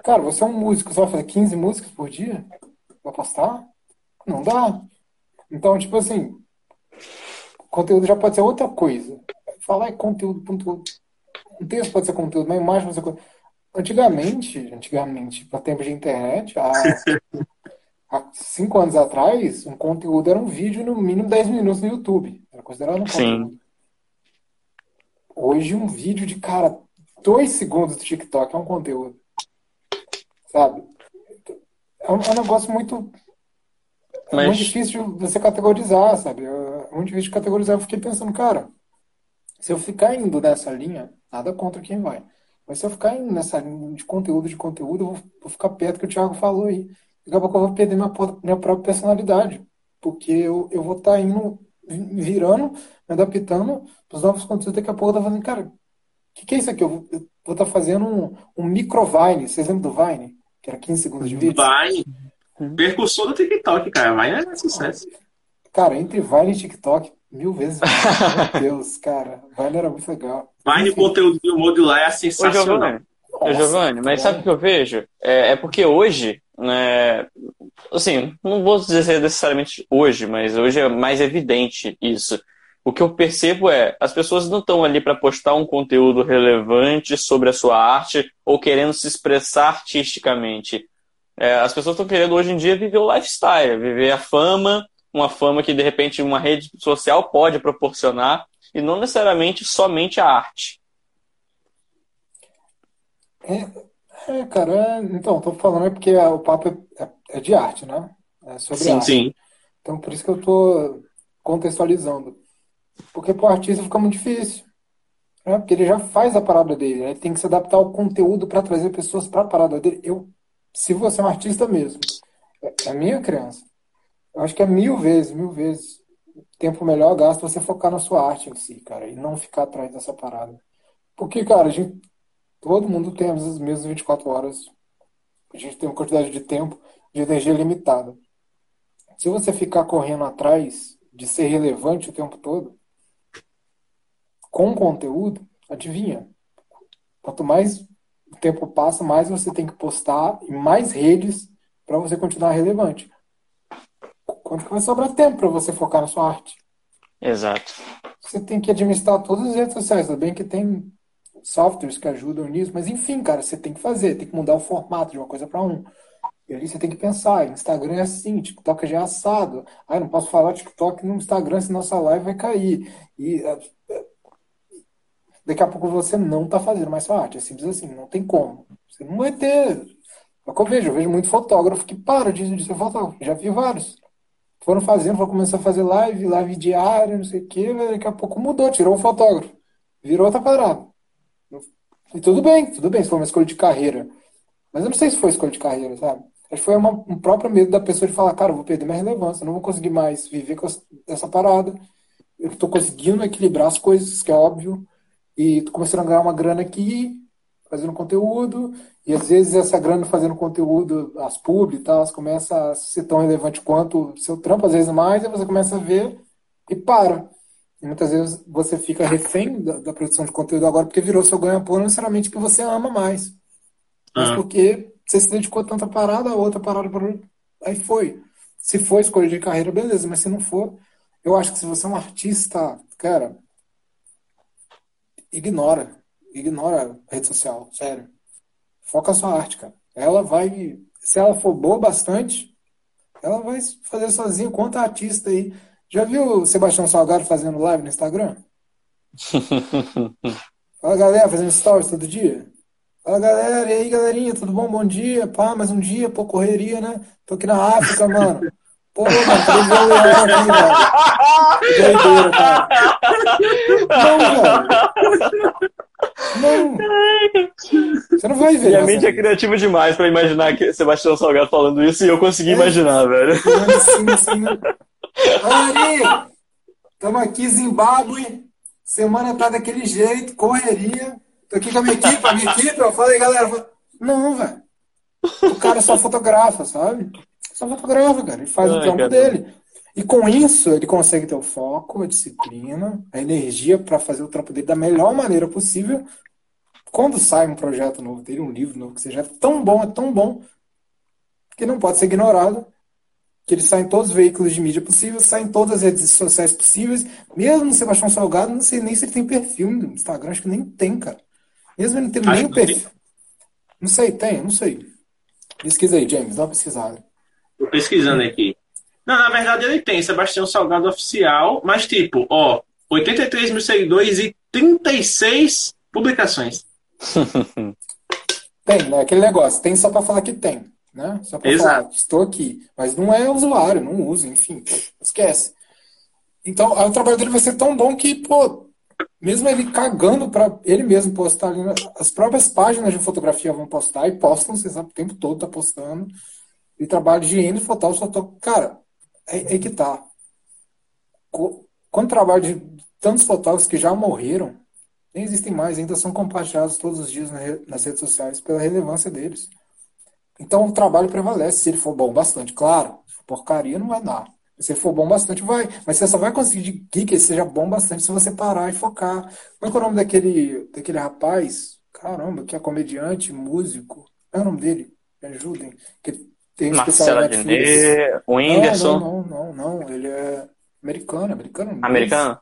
Cara, você é um músico, você vai fazer 15 músicas por dia? Vai postar? Não dá. Então, tipo assim, conteúdo já pode ser outra coisa. Falar é conteúdo, conteúdo. Um texto pode ser conteúdo, uma imagem pode ser conteúdo. Antigamente, antigamente, para tempo de internet, há, há cinco anos atrás, um conteúdo era um vídeo no mínimo 10 minutos no YouTube. Era considerado um conteúdo. Sim. Hoje, um vídeo de, cara, dois segundos do TikTok é um conteúdo. Sabe? É um, é um negócio muito. É Mas... muito difícil de você categorizar, sabe? É muito difícil de categorizar. Eu fiquei pensando, cara, se eu ficar indo nessa linha, nada contra quem vai. Mas se eu ficar indo nessa linha de conteúdo, de conteúdo, eu vou, vou ficar perto que o Thiago falou aí. Daqui a pouco eu vou perder minha, minha própria personalidade. Porque eu, eu vou estar tá indo virando, me adaptando para os novos conteúdos. Daqui a pouco eu tô falando, cara, o que, que, é isso aqui? Eu vou estar tá fazendo um, um micro Vine. Vocês lembram do Vine? Que era 15 segundos de vídeo? Vine. Percussor do TikTok, cara. Vine é sucesso. Cara, entre Vine e TikTok, mil vezes. Meu Deus, cara. Vine era muito legal. Vine, o conteúdo do modular é sensacional. Ô, Giovanni, mas sabe o que eu vejo? É, é porque hoje, né, assim, não vou dizer necessariamente hoje, mas hoje é mais evidente isso. O que eu percebo é, as pessoas não estão ali para postar um conteúdo relevante sobre a sua arte ou querendo se expressar artisticamente. É, as pessoas estão querendo hoje em dia viver o lifestyle, viver a fama, uma fama que de repente uma rede social pode proporcionar e não necessariamente somente a arte. É, é cara, é, então, tô falando é porque o papo é, é de arte, né? É sobre sim, arte. sim. Então, por isso que eu tô contextualizando. Porque pro artista fica muito difícil. Né? Porque ele já faz a parada dele, né? ele tem que se adaptar ao conteúdo para trazer pessoas para a parada dele. Eu, se você é um artista mesmo, é, é minha criança. Eu acho que é mil vezes, mil vezes tempo melhor gasto você focar na sua arte em si, cara, e não ficar atrás dessa parada. Porque, cara, a gente, todo mundo tem as mesmas 24 horas. A gente tem uma quantidade de tempo, de energia limitada. Se você ficar correndo atrás de ser relevante o tempo todo, com conteúdo, adivinha? Quanto mais o tempo passa, mais você tem que postar em mais redes para você continuar relevante. Quando que vai sobrar tempo para você focar na sua arte? Exato. Você tem que administrar todas as redes sociais. Tudo bem que tem softwares que ajudam nisso, mas enfim, cara, você tem que fazer, tem que mudar o formato de uma coisa para um. E ali você tem que pensar, Instagram é assim, TikTok já é assado. Ah, não posso falar TikTok no Instagram, senão nossa live vai cair. E, daqui a pouco você não está fazendo mais sua arte. É simples assim, não tem como. Você não vai ter. É o que eu vejo, eu vejo muito fotógrafo que para de, de ser fotógrafo. Já vi vários. Foram fazendo, foram começar a fazer live, live diária, não sei o quê, daqui a pouco mudou, tirou o fotógrafo. Virou outra parada. E tudo bem, tudo bem, se for uma escolha de carreira. Mas eu não sei se foi escolha de carreira, sabe? Acho que foi uma, um próprio medo da pessoa de falar, cara, eu vou perder minha relevância, não vou conseguir mais viver com essa parada. Eu estou conseguindo equilibrar as coisas, que é óbvio, e tô começando a ganhar uma grana aqui, fazendo conteúdo, e às vezes essa grana fazendo conteúdo, as pub e tal, começa a ser tão relevante quanto o seu trampo, às vezes mais, e você começa a ver e para. E muitas vezes você fica refém da, da produção de conteúdo agora porque virou seu ganha-pão, não necessariamente que você ama mais, mas ah. porque você se dedicou tanta parada, a outra parada, aí foi. Se for escolha de carreira, beleza, mas se não for, eu acho que se você é um artista, cara, ignora. Ignora a rede social, sério. Foca a sua arte, cara. Ela vai. Se ela for boa bastante, ela vai fazer sozinha. Conta artista aí. Já viu o Sebastião Salgado fazendo live no Instagram? Fala galera, fazendo stories todo dia. Fala galera, e aí galerinha, tudo bom? Bom dia, pá, mais um dia, pô, correria, né? Tô aqui na África, mano. Pô, mano, aqui, velho. Doideira, cara. Não, velho. Não. Você não vai ver. Minha mente é criativa demais pra imaginar que Sebastião Salgado falando isso e eu consegui é. imaginar, velho. Sim, sim. Galerinha, estamos aqui, Zimbábue. Semana tá daquele jeito, correria. Tô aqui com a minha equipe, a minha equipe. Eu falei, galera. Não, velho. O cara só fotografa, sabe? Só fotografa, cara. Ele faz Ai, o trampo dele. E com isso, ele consegue ter o foco, a disciplina, a energia para fazer o trampo dele da melhor maneira possível. Quando sai um projeto novo dele, um livro novo, que seja é tão bom, é tão bom, que não pode ser ignorado. Que ele sai em todos os veículos de mídia possíveis, sai em todas as redes sociais possíveis. Mesmo no Sebastião Salgado, não sei nem se ele tem perfil no Instagram, acho que nem tem, cara. Mesmo ele não tendo o perfil. Não sei, tem, não sei. Pesquisa aí, James, dá uma pesquisada. Tô pesquisando aqui. Não, na verdade ele tem, Sebastião Salgado Oficial, mas tipo, ó, 83 mil seguidores e 36 publicações. tem, né? Aquele negócio, tem só pra falar que tem, né? Só pra Exato. falar, estou aqui. Mas não é usuário, não usa, enfim, esquece. Então, o trabalho dele vai ser tão bom que, pô, mesmo ele cagando para ele mesmo postar, as próprias páginas de fotografia vão postar e postam, você sabe, o tempo todo tá postando. E trabalho de higiene fotógrafo, fotógrafo. Cara, é, é que tá. Quando trabalho de tantos fotógrafos que já morreram, nem existem mais, ainda são compartilhados todos os dias nas redes sociais pela relevância deles. Então o trabalho prevalece se ele for bom bastante. Claro, porcaria não vai dar. Se for bom bastante, vai. Mas você só vai conseguir que ele seja bom bastante se você parar e focar. Como é, é o nome daquele, daquele rapaz? Caramba, que é comediante, músico. Qual é o nome dele? Me ajudem. Que tem um Marcelo Adnet, o Whindersson. Não, não, não, não, Ele é americano, americano. Americano?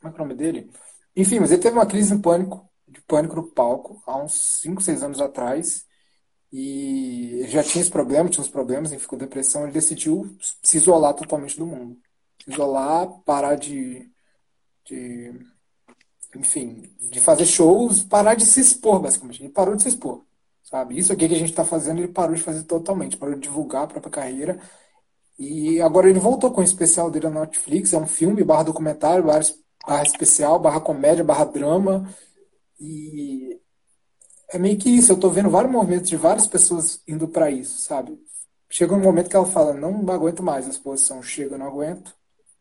Como é, que é o nome dele? Enfim, mas ele teve uma crise de pânico, de pânico no palco, há uns 5, 6 anos atrás. E ele já tinha esse problema, tinha uns problemas, enfim, com depressão. Ele decidiu se isolar totalmente do mundo. Se isolar, parar de, de. Enfim, de fazer shows, parar de se expor, basicamente. Ele parou de se expor. Sabe? Isso aqui que a gente está fazendo, ele parou de fazer totalmente, parou de divulgar a própria carreira. E agora ele voltou com o especial dele na Netflix, é um filme, barra documentário, barra, barra especial, barra comédia, barra drama. E é meio que isso, eu estou vendo vários movimentos de várias pessoas indo para isso, sabe? Chega um momento que ela fala, não aguento mais a exposição, chega, não aguento,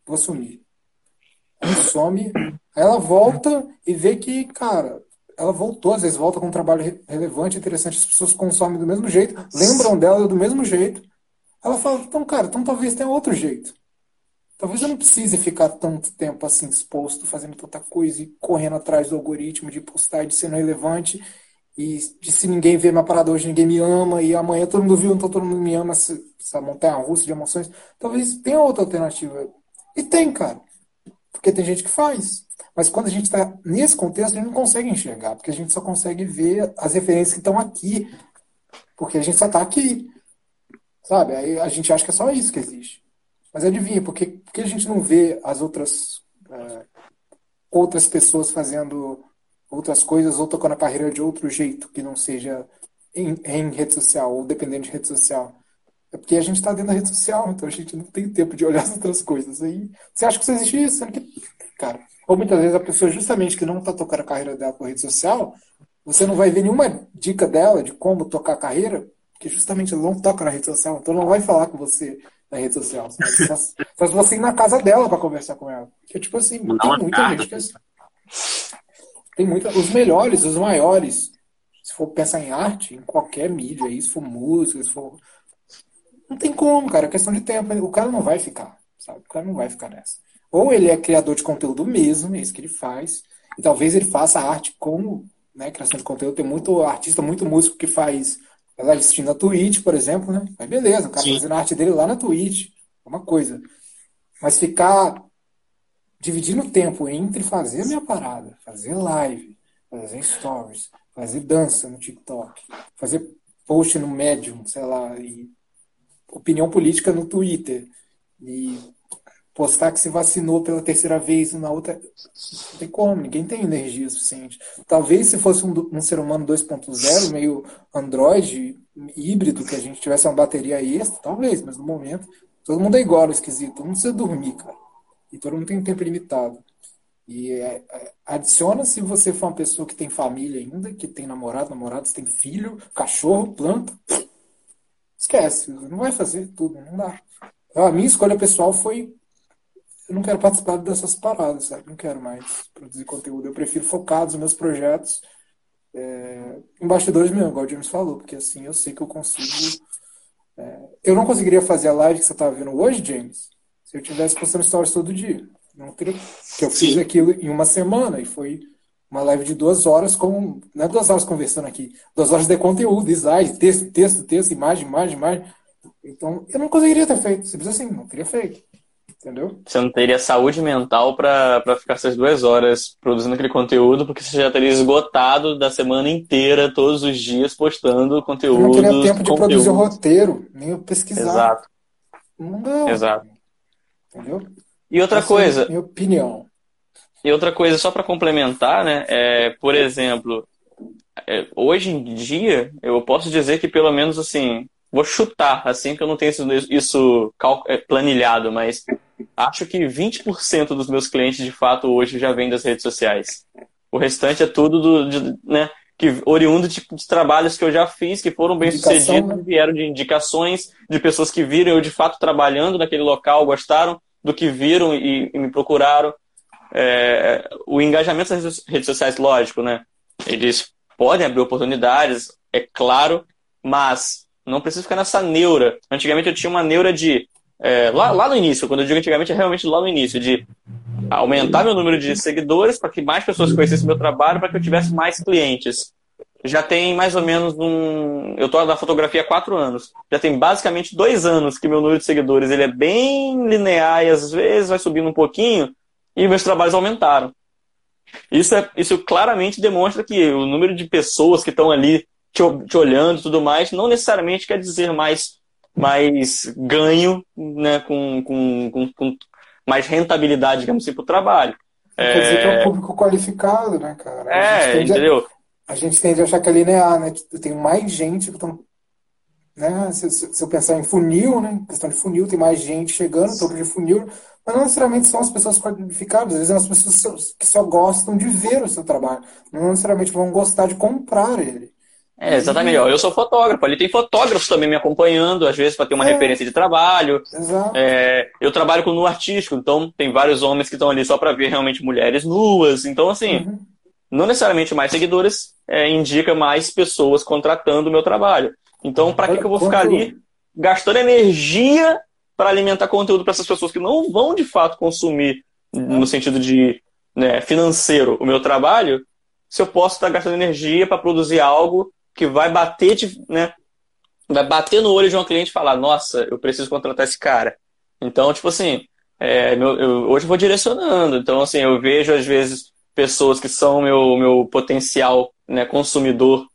vou sumir. Aí some, aí ela volta e vê que, cara, ela voltou, às vezes volta com um trabalho relevante, interessante, as pessoas consomem do mesmo jeito, lembram dela do mesmo jeito. Ela fala, então, cara, então talvez tenha outro jeito. Talvez eu não precise ficar tanto tempo assim exposto, fazendo tanta coisa e correndo atrás do algoritmo de postar, de sendo relevante e de se ninguém vê minha parada hoje, ninguém me ama e amanhã todo mundo viu, então todo mundo me ama, essa montanha russa de emoções. Talvez tenha outra alternativa. E tem, cara. Porque tem gente que faz. Mas quando a gente está nesse contexto, a gente não consegue enxergar, porque a gente só consegue ver as referências que estão aqui, porque a gente só está aqui. Sabe? Aí a gente acha que é só isso que existe. Mas adivinha, porque, porque a gente não vê as outras. É, outras pessoas fazendo outras coisas ou tocando a carreira de outro jeito que não seja em, em rede social ou dependendo de rede social. É porque a gente está dentro da rede social, então a gente não tem tempo de olhar as outras coisas. Aí você acha que isso existe isso? Cara, ou muitas vezes a pessoa justamente que não está tocando a carreira dela por rede social, você não vai ver nenhuma dica dela de como tocar a carreira, porque justamente ela não toca na rede social, então não vai falar com você na rede social. Só, só se você ir na casa dela para conversar com ela. Que tipo assim, não tem muita gente que é assim. Tem muita, os melhores, os maiores. Se for pensar em arte, em qualquer mídia, aí, se for música, se for. Não tem como, cara. É questão de tempo. O cara não vai ficar, sabe? O cara não vai ficar nessa. Ou ele é criador de conteúdo mesmo, é isso que ele faz. E talvez ele faça arte como né, criação de conteúdo. Tem muito artista, muito músico que faz live stream na Twitch, por exemplo, né? Mas beleza, o cara Sim. fazendo a arte dele lá na Twitch. É uma coisa. Mas ficar dividindo o tempo entre fazer a minha parada, fazer live, fazer stories, fazer dança no TikTok, fazer post no Medium, sei lá, e opinião política no Twitter, e postar que se vacinou pela terceira vez na outra. Não tem como, ninguém tem energia suficiente. Talvez se fosse um, um ser humano 2.0, meio Android, híbrido, que a gente tivesse uma bateria extra, talvez, mas no momento, todo mundo é igual, é esquisito. Todo mundo precisa dormir, cara. E todo mundo tem tempo limitado. E é, é, adiciona se você for uma pessoa que tem família ainda, que tem namorado, namorado, você tem filho, cachorro, planta. Esquece, não vai fazer tudo, não dá. A minha escolha pessoal foi. Eu não quero participar dessas paradas, sabe? Não quero mais produzir conteúdo. Eu prefiro focar nos meus projetos é, em bastidores mesmo, igual o James falou, porque assim eu sei que eu consigo. É, eu não conseguiria fazer a live que você estava vendo hoje, James, se eu tivesse postando stories todo dia. Não teria, que eu fiz Sim. aquilo em uma semana e foi uma live de duas horas com. Não é duas horas conversando aqui, duas horas de conteúdo, slide, texto, texto, texto, imagem, imagem, imagem. Então, eu não conseguiria ter feito. Simples assim, não teria feito. Entendeu? Você não teria saúde mental para ficar essas duas horas produzindo aquele conteúdo, porque você já teria esgotado da semana inteira, todos os dias, postando conteúdo. Eu não teria tempo de conteúdo. produzir o roteiro, nem pesquisar. Exato. Não deu. Exato. Entendeu? E outra Essa coisa. É minha opinião. E outra coisa, só para complementar, né? É, por exemplo, é, hoje em dia, eu posso dizer que pelo menos assim, vou chutar, assim, que eu não tenho isso, isso é, planilhado, mas acho que 20% dos meus clientes de fato hoje já vêm das redes sociais. O restante é tudo do, de, né, que oriundo de, de, trabalhos que eu já fiz, que foram bem sucedidos, né? vieram de indicações de pessoas que viram eu de fato trabalhando naquele local, gostaram do que viram e, e me procuraram. É, o engajamento nas redes sociais, lógico, né? Eles podem abrir oportunidades, é claro, mas não precisa ficar nessa neura. Antigamente eu tinha uma neura de. É, lá, lá no início, quando eu digo antigamente, é realmente lá no início, de aumentar meu número de seguidores para que mais pessoas conhecessem meu trabalho, para que eu tivesse mais clientes. Já tem mais ou menos um. Eu estou na fotografia há quatro anos. Já tem basicamente dois anos que meu número de seguidores ele é bem linear e às vezes vai subindo um pouquinho e meus trabalhos aumentaram. Isso, é, isso claramente demonstra que o número de pessoas que estão ali te, te olhando e tudo mais não necessariamente quer dizer mais, mais ganho né, com, com, com, com mais rentabilidade, digamos assim, para o trabalho. Quer é... dizer que é um público qualificado, né, cara? É, entendeu? A, a gente tende a achar que é linear, né? Tem mais gente que estão. Né? Se, se, se, eu pensar em funil, né? Questão de funil, tem mais gente chegando, topo de funil, mas não necessariamente são as pessoas qualificadas, às vezes são as pessoas que só gostam de ver o seu trabalho, não necessariamente vão gostar de comprar ele. É, exatamente. Eu sou fotógrafo, ali tem fotógrafos também me acompanhando, às vezes para ter uma é. referência de trabalho. Exato. É, eu trabalho com nu artístico, então tem vários homens que estão ali só para ver realmente mulheres nuas. Então, assim, uhum. não necessariamente mais seguidores é, indica mais pessoas contratando o meu trabalho. Então, para que, que eu vou ficar ali gastando energia para alimentar conteúdo para essas pessoas que não vão de fato consumir no sentido de né, financeiro o meu trabalho, se eu posso estar gastando energia para produzir algo que vai bater, de, né? Vai bater no olho de um cliente e falar, nossa, eu preciso contratar esse cara. Então, tipo assim, é, meu, eu, hoje eu vou direcionando. Então, assim, eu vejo às vezes pessoas que são meu, meu potencial né, consumidor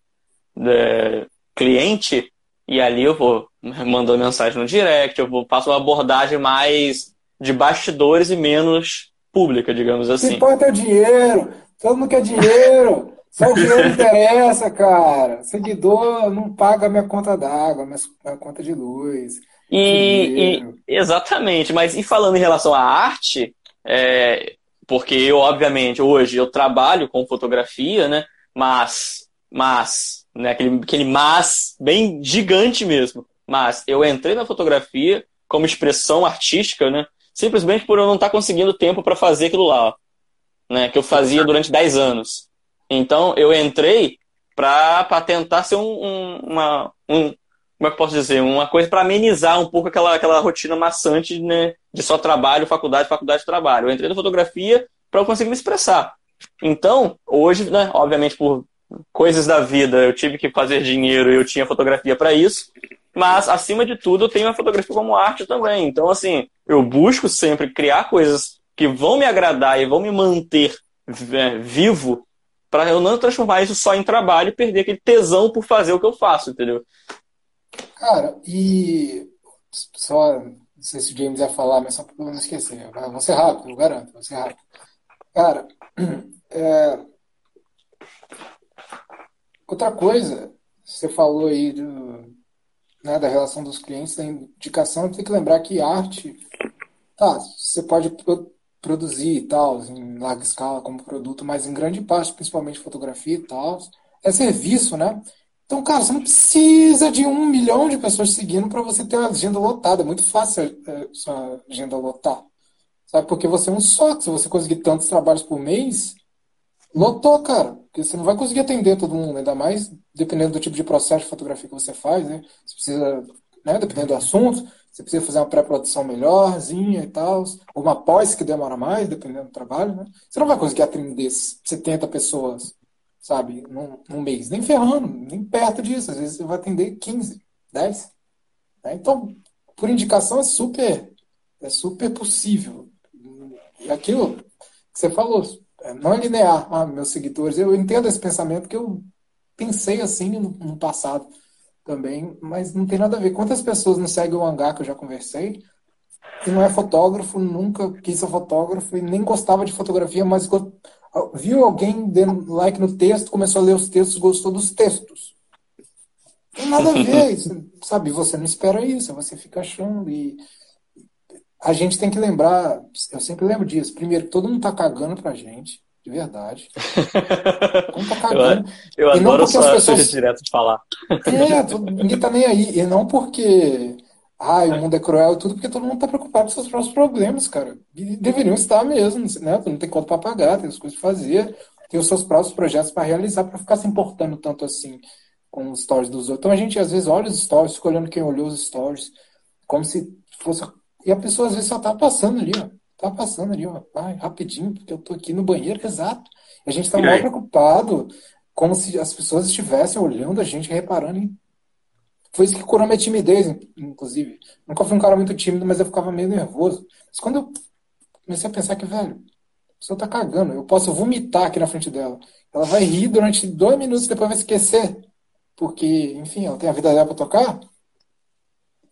é, cliente, e ali eu vou mandando mensagem no direct, eu vou passo uma abordagem mais de bastidores e menos pública, digamos assim. O que importa é o dinheiro. Todo mundo quer dinheiro. Só o dinheiro interessa, cara. Seguidor não paga minha conta d'água, minha, conta de luz. E, e, exatamente, mas e falando em relação à arte, é, porque eu, obviamente, hoje eu trabalho com fotografia, né? Mas, mas, né, aquele, aquele mas bem gigante mesmo. Mas eu entrei na fotografia como expressão artística, né? Simplesmente por eu não estar conseguindo tempo para fazer aquilo lá, né? Que eu fazia durante 10 anos. Então eu entrei para tentar ser um, um, uma, um, como é que posso dizer, uma coisa para amenizar um pouco aquela, aquela rotina maçante né, de só trabalho, faculdade, faculdade, trabalho. Eu entrei na fotografia para eu conseguir me expressar. Então, hoje, né, obviamente por coisas da vida, eu tive que fazer dinheiro e eu tinha fotografia para isso. Mas, acima de tudo, eu tenho a fotografia como arte também. Então, assim, eu busco sempre criar coisas que vão me agradar e vão me manter é, vivo para eu não transformar isso só em trabalho e perder aquele tesão por fazer o que eu faço, entendeu? Cara, e só, não sei se o James ia falar, mas só para não esquecer. Vou ser rápido, eu garanto, vou ser rápido. Cara, é... outra coisa, você falou aí do, né, da relação dos clientes, da indicação, tem que lembrar que arte, tá, você pode produzir e tal, em larga escala como produto, mas em grande parte, principalmente fotografia e tal, é serviço, né? Então, cara, você não precisa de um milhão de pessoas seguindo para você ter uma agenda lotada. É muito fácil é, sua agenda lotar. Sabe? Porque você é um só. Se você conseguir tantos trabalhos por mês, lotou, cara. Porque você não vai conseguir atender todo mundo. Ainda mais dependendo do tipo de processo de fotografia que você faz, né? Você precisa, né? Dependendo do assunto, você precisa fazer uma pré-produção melhorzinha e tal, ou uma pós que demora mais, dependendo do trabalho, né? Você não vai conseguir atender 70 pessoas, sabe, num, num mês, nem ferrando, nem perto disso. Às vezes você vai atender 15, 10. Né? Então, por indicação, é super, é super possível. E aquilo que você falou, é, não é linear, ah, meus seguidores. Eu entendo esse pensamento que eu pensei assim no, no passado também, mas não tem nada a ver. Quantas pessoas não seguem o hangar que eu já conversei e não é fotógrafo, nunca quis ser fotógrafo e nem gostava de fotografia, mas viu alguém dando like no texto, começou a ler os textos, gostou dos textos. Não tem nada a ver, isso, sabe? Você não espera isso, você fica achando e a gente tem que lembrar, eu sempre lembro disso. Primeiro, todo mundo tá cagando pra gente de verdade. Como tá cagando. Eu, eu e adoro só as pessoas... direto de falar. É, ninguém tá nem aí. E não porque ai, o mundo é cruel e tudo, porque todo mundo tá preocupado com seus próprios problemas, cara. E deveriam estar mesmo, né? Não tem conta para pagar, tem as coisas para fazer, tem os seus próprios projetos para realizar, para ficar se importando tanto assim com os stories dos outros. Então a gente às vezes olha os stories, fica olhando quem olhou os stories, como se fosse. E a pessoa às vezes só tá passando ali, ó. Tá passando ali, ó, vai, rapidinho, porque eu tô aqui no banheiro, exato. E a gente tá mal preocupado, como se as pessoas estivessem olhando a gente, reparando em... Foi isso que curou minha timidez, inclusive. Nunca fui um cara muito tímido, mas eu ficava meio nervoso. Mas quando eu comecei a pensar que, velho, a pessoa tá cagando, eu posso vomitar aqui na frente dela. Ela vai rir durante dois minutos, depois vai esquecer. Porque, enfim, ela tem a vida dela pra tocar.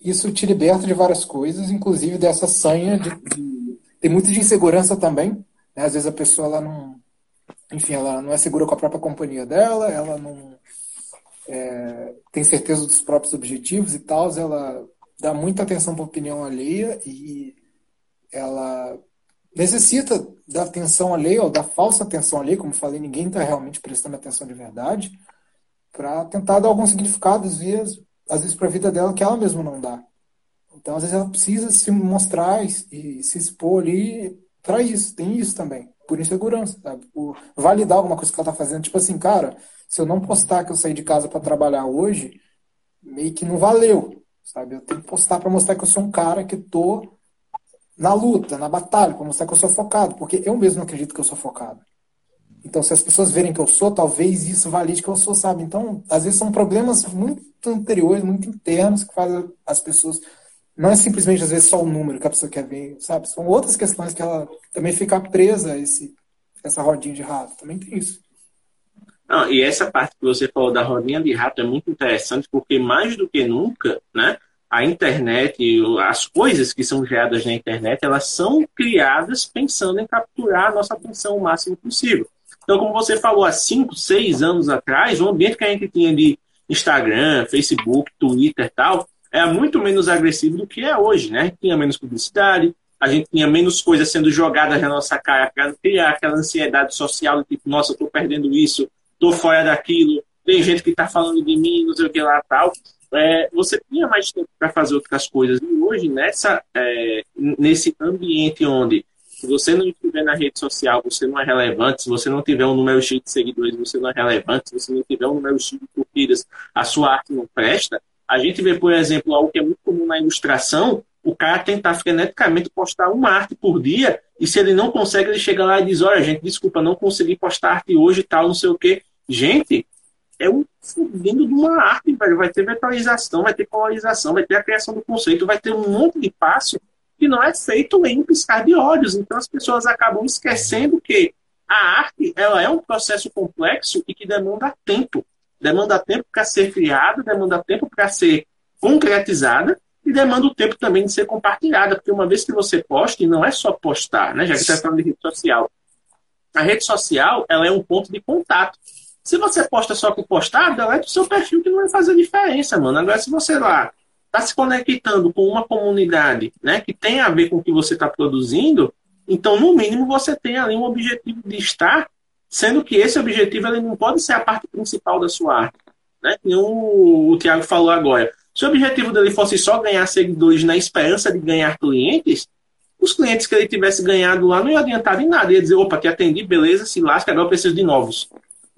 Isso te liberta de várias coisas, inclusive dessa sanha de tem muito de insegurança também. Né? Às vezes a pessoa ela não, enfim, ela não é segura com a própria companhia dela, ela não é, tem certeza dos próprios objetivos e tal, ela dá muita atenção para a opinião alheia e ela necessita da atenção alheia ou da falsa atenção alheia, como falei, ninguém está realmente prestando atenção de verdade, para tentar dar algum significado, às vezes, às vezes para a vida dela que ela mesma não dá. Então, às vezes, ela precisa se mostrar e, se expor ali para isso. Tem isso também. Por insegurança, sabe? Por validar alguma coisa que ela tá fazendo. Tipo assim, cara, se eu não postar que eu saí de casa para trabalhar hoje, meio que não valeu, sabe? Eu tenho que postar para mostrar que eu sou um cara que tô na luta, na batalha, para mostrar que eu sou focado, porque eu mesmo não acredito que eu sou focado. Então, se as pessoas verem que eu sou, talvez isso valide que eu sou, sabe? Então, às vezes são problemas muito anteriores, muito internos que fazem as pessoas não é simplesmente, às vezes, só o número que a pessoa quer ver, sabe? São outras questões que ela também fica presa a esse, essa rodinha de rato. Também tem isso. Não, e essa parte que você falou da rodinha de rato é muito interessante, porque mais do que nunca, né? a internet, as coisas que são geradas na internet, elas são criadas pensando em capturar a nossa atenção o máximo possível. Então, como você falou, há 5, 6 anos atrás, o ambiente que a gente tinha de Instagram, Facebook, Twitter e tal, era muito menos agressivo do que é hoje, né? Tinha menos publicidade, a gente tinha menos coisas sendo jogadas na nossa cara criar aquela ansiedade social, tipo, nossa, eu tô perdendo isso, tô fora daquilo, tem gente que tá falando de mim, não sei o que lá tal. É, você tinha mais tempo para fazer outras coisas. E hoje, nessa, é, nesse ambiente onde se você não estiver na rede social, você não é relevante. Se você não tiver um número X de seguidores, você não é relevante. Se você não tiver um número X de curtidas, a sua arte não presta. A gente vê, por exemplo, algo que é muito comum na ilustração, o cara tentar freneticamente postar uma arte por dia, e se ele não consegue, ele chega lá e diz, olha, gente, desculpa, não consegui postar arte hoje e tal, não sei o quê. Gente, é um fudindo de uma arte, velho. Vai ter vetorização, vai ter polarização, vai ter a criação do conceito, vai ter um monte de passo que não é feito em piscar de olhos. Então as pessoas acabam esquecendo que a arte ela é um processo complexo e que demanda tempo. Demanda tempo para ser criada, demanda tempo para ser concretizada e demanda o tempo também de ser compartilhada, porque uma vez que você posta, e não é só postar, né, já que você está falando de rede social, a rede social ela é um ponto de contato. Se você posta só com postar, delete o seu perfil que não vai fazer diferença, mano. Agora, se você lá está se conectando com uma comunidade né, que tem a ver com o que você está produzindo, então, no mínimo, você tem ali um objetivo de estar, sendo que esse objetivo ele não pode ser a parte principal da sua arte. Né? O, o Tiago falou agora. Se o objetivo dele fosse só ganhar seguidores na esperança de ganhar clientes, os clientes que ele tivesse ganhado lá não ia adiantar em nada. Ia dizer, opa, te atendi, beleza, se lasca, agora eu preciso de novos.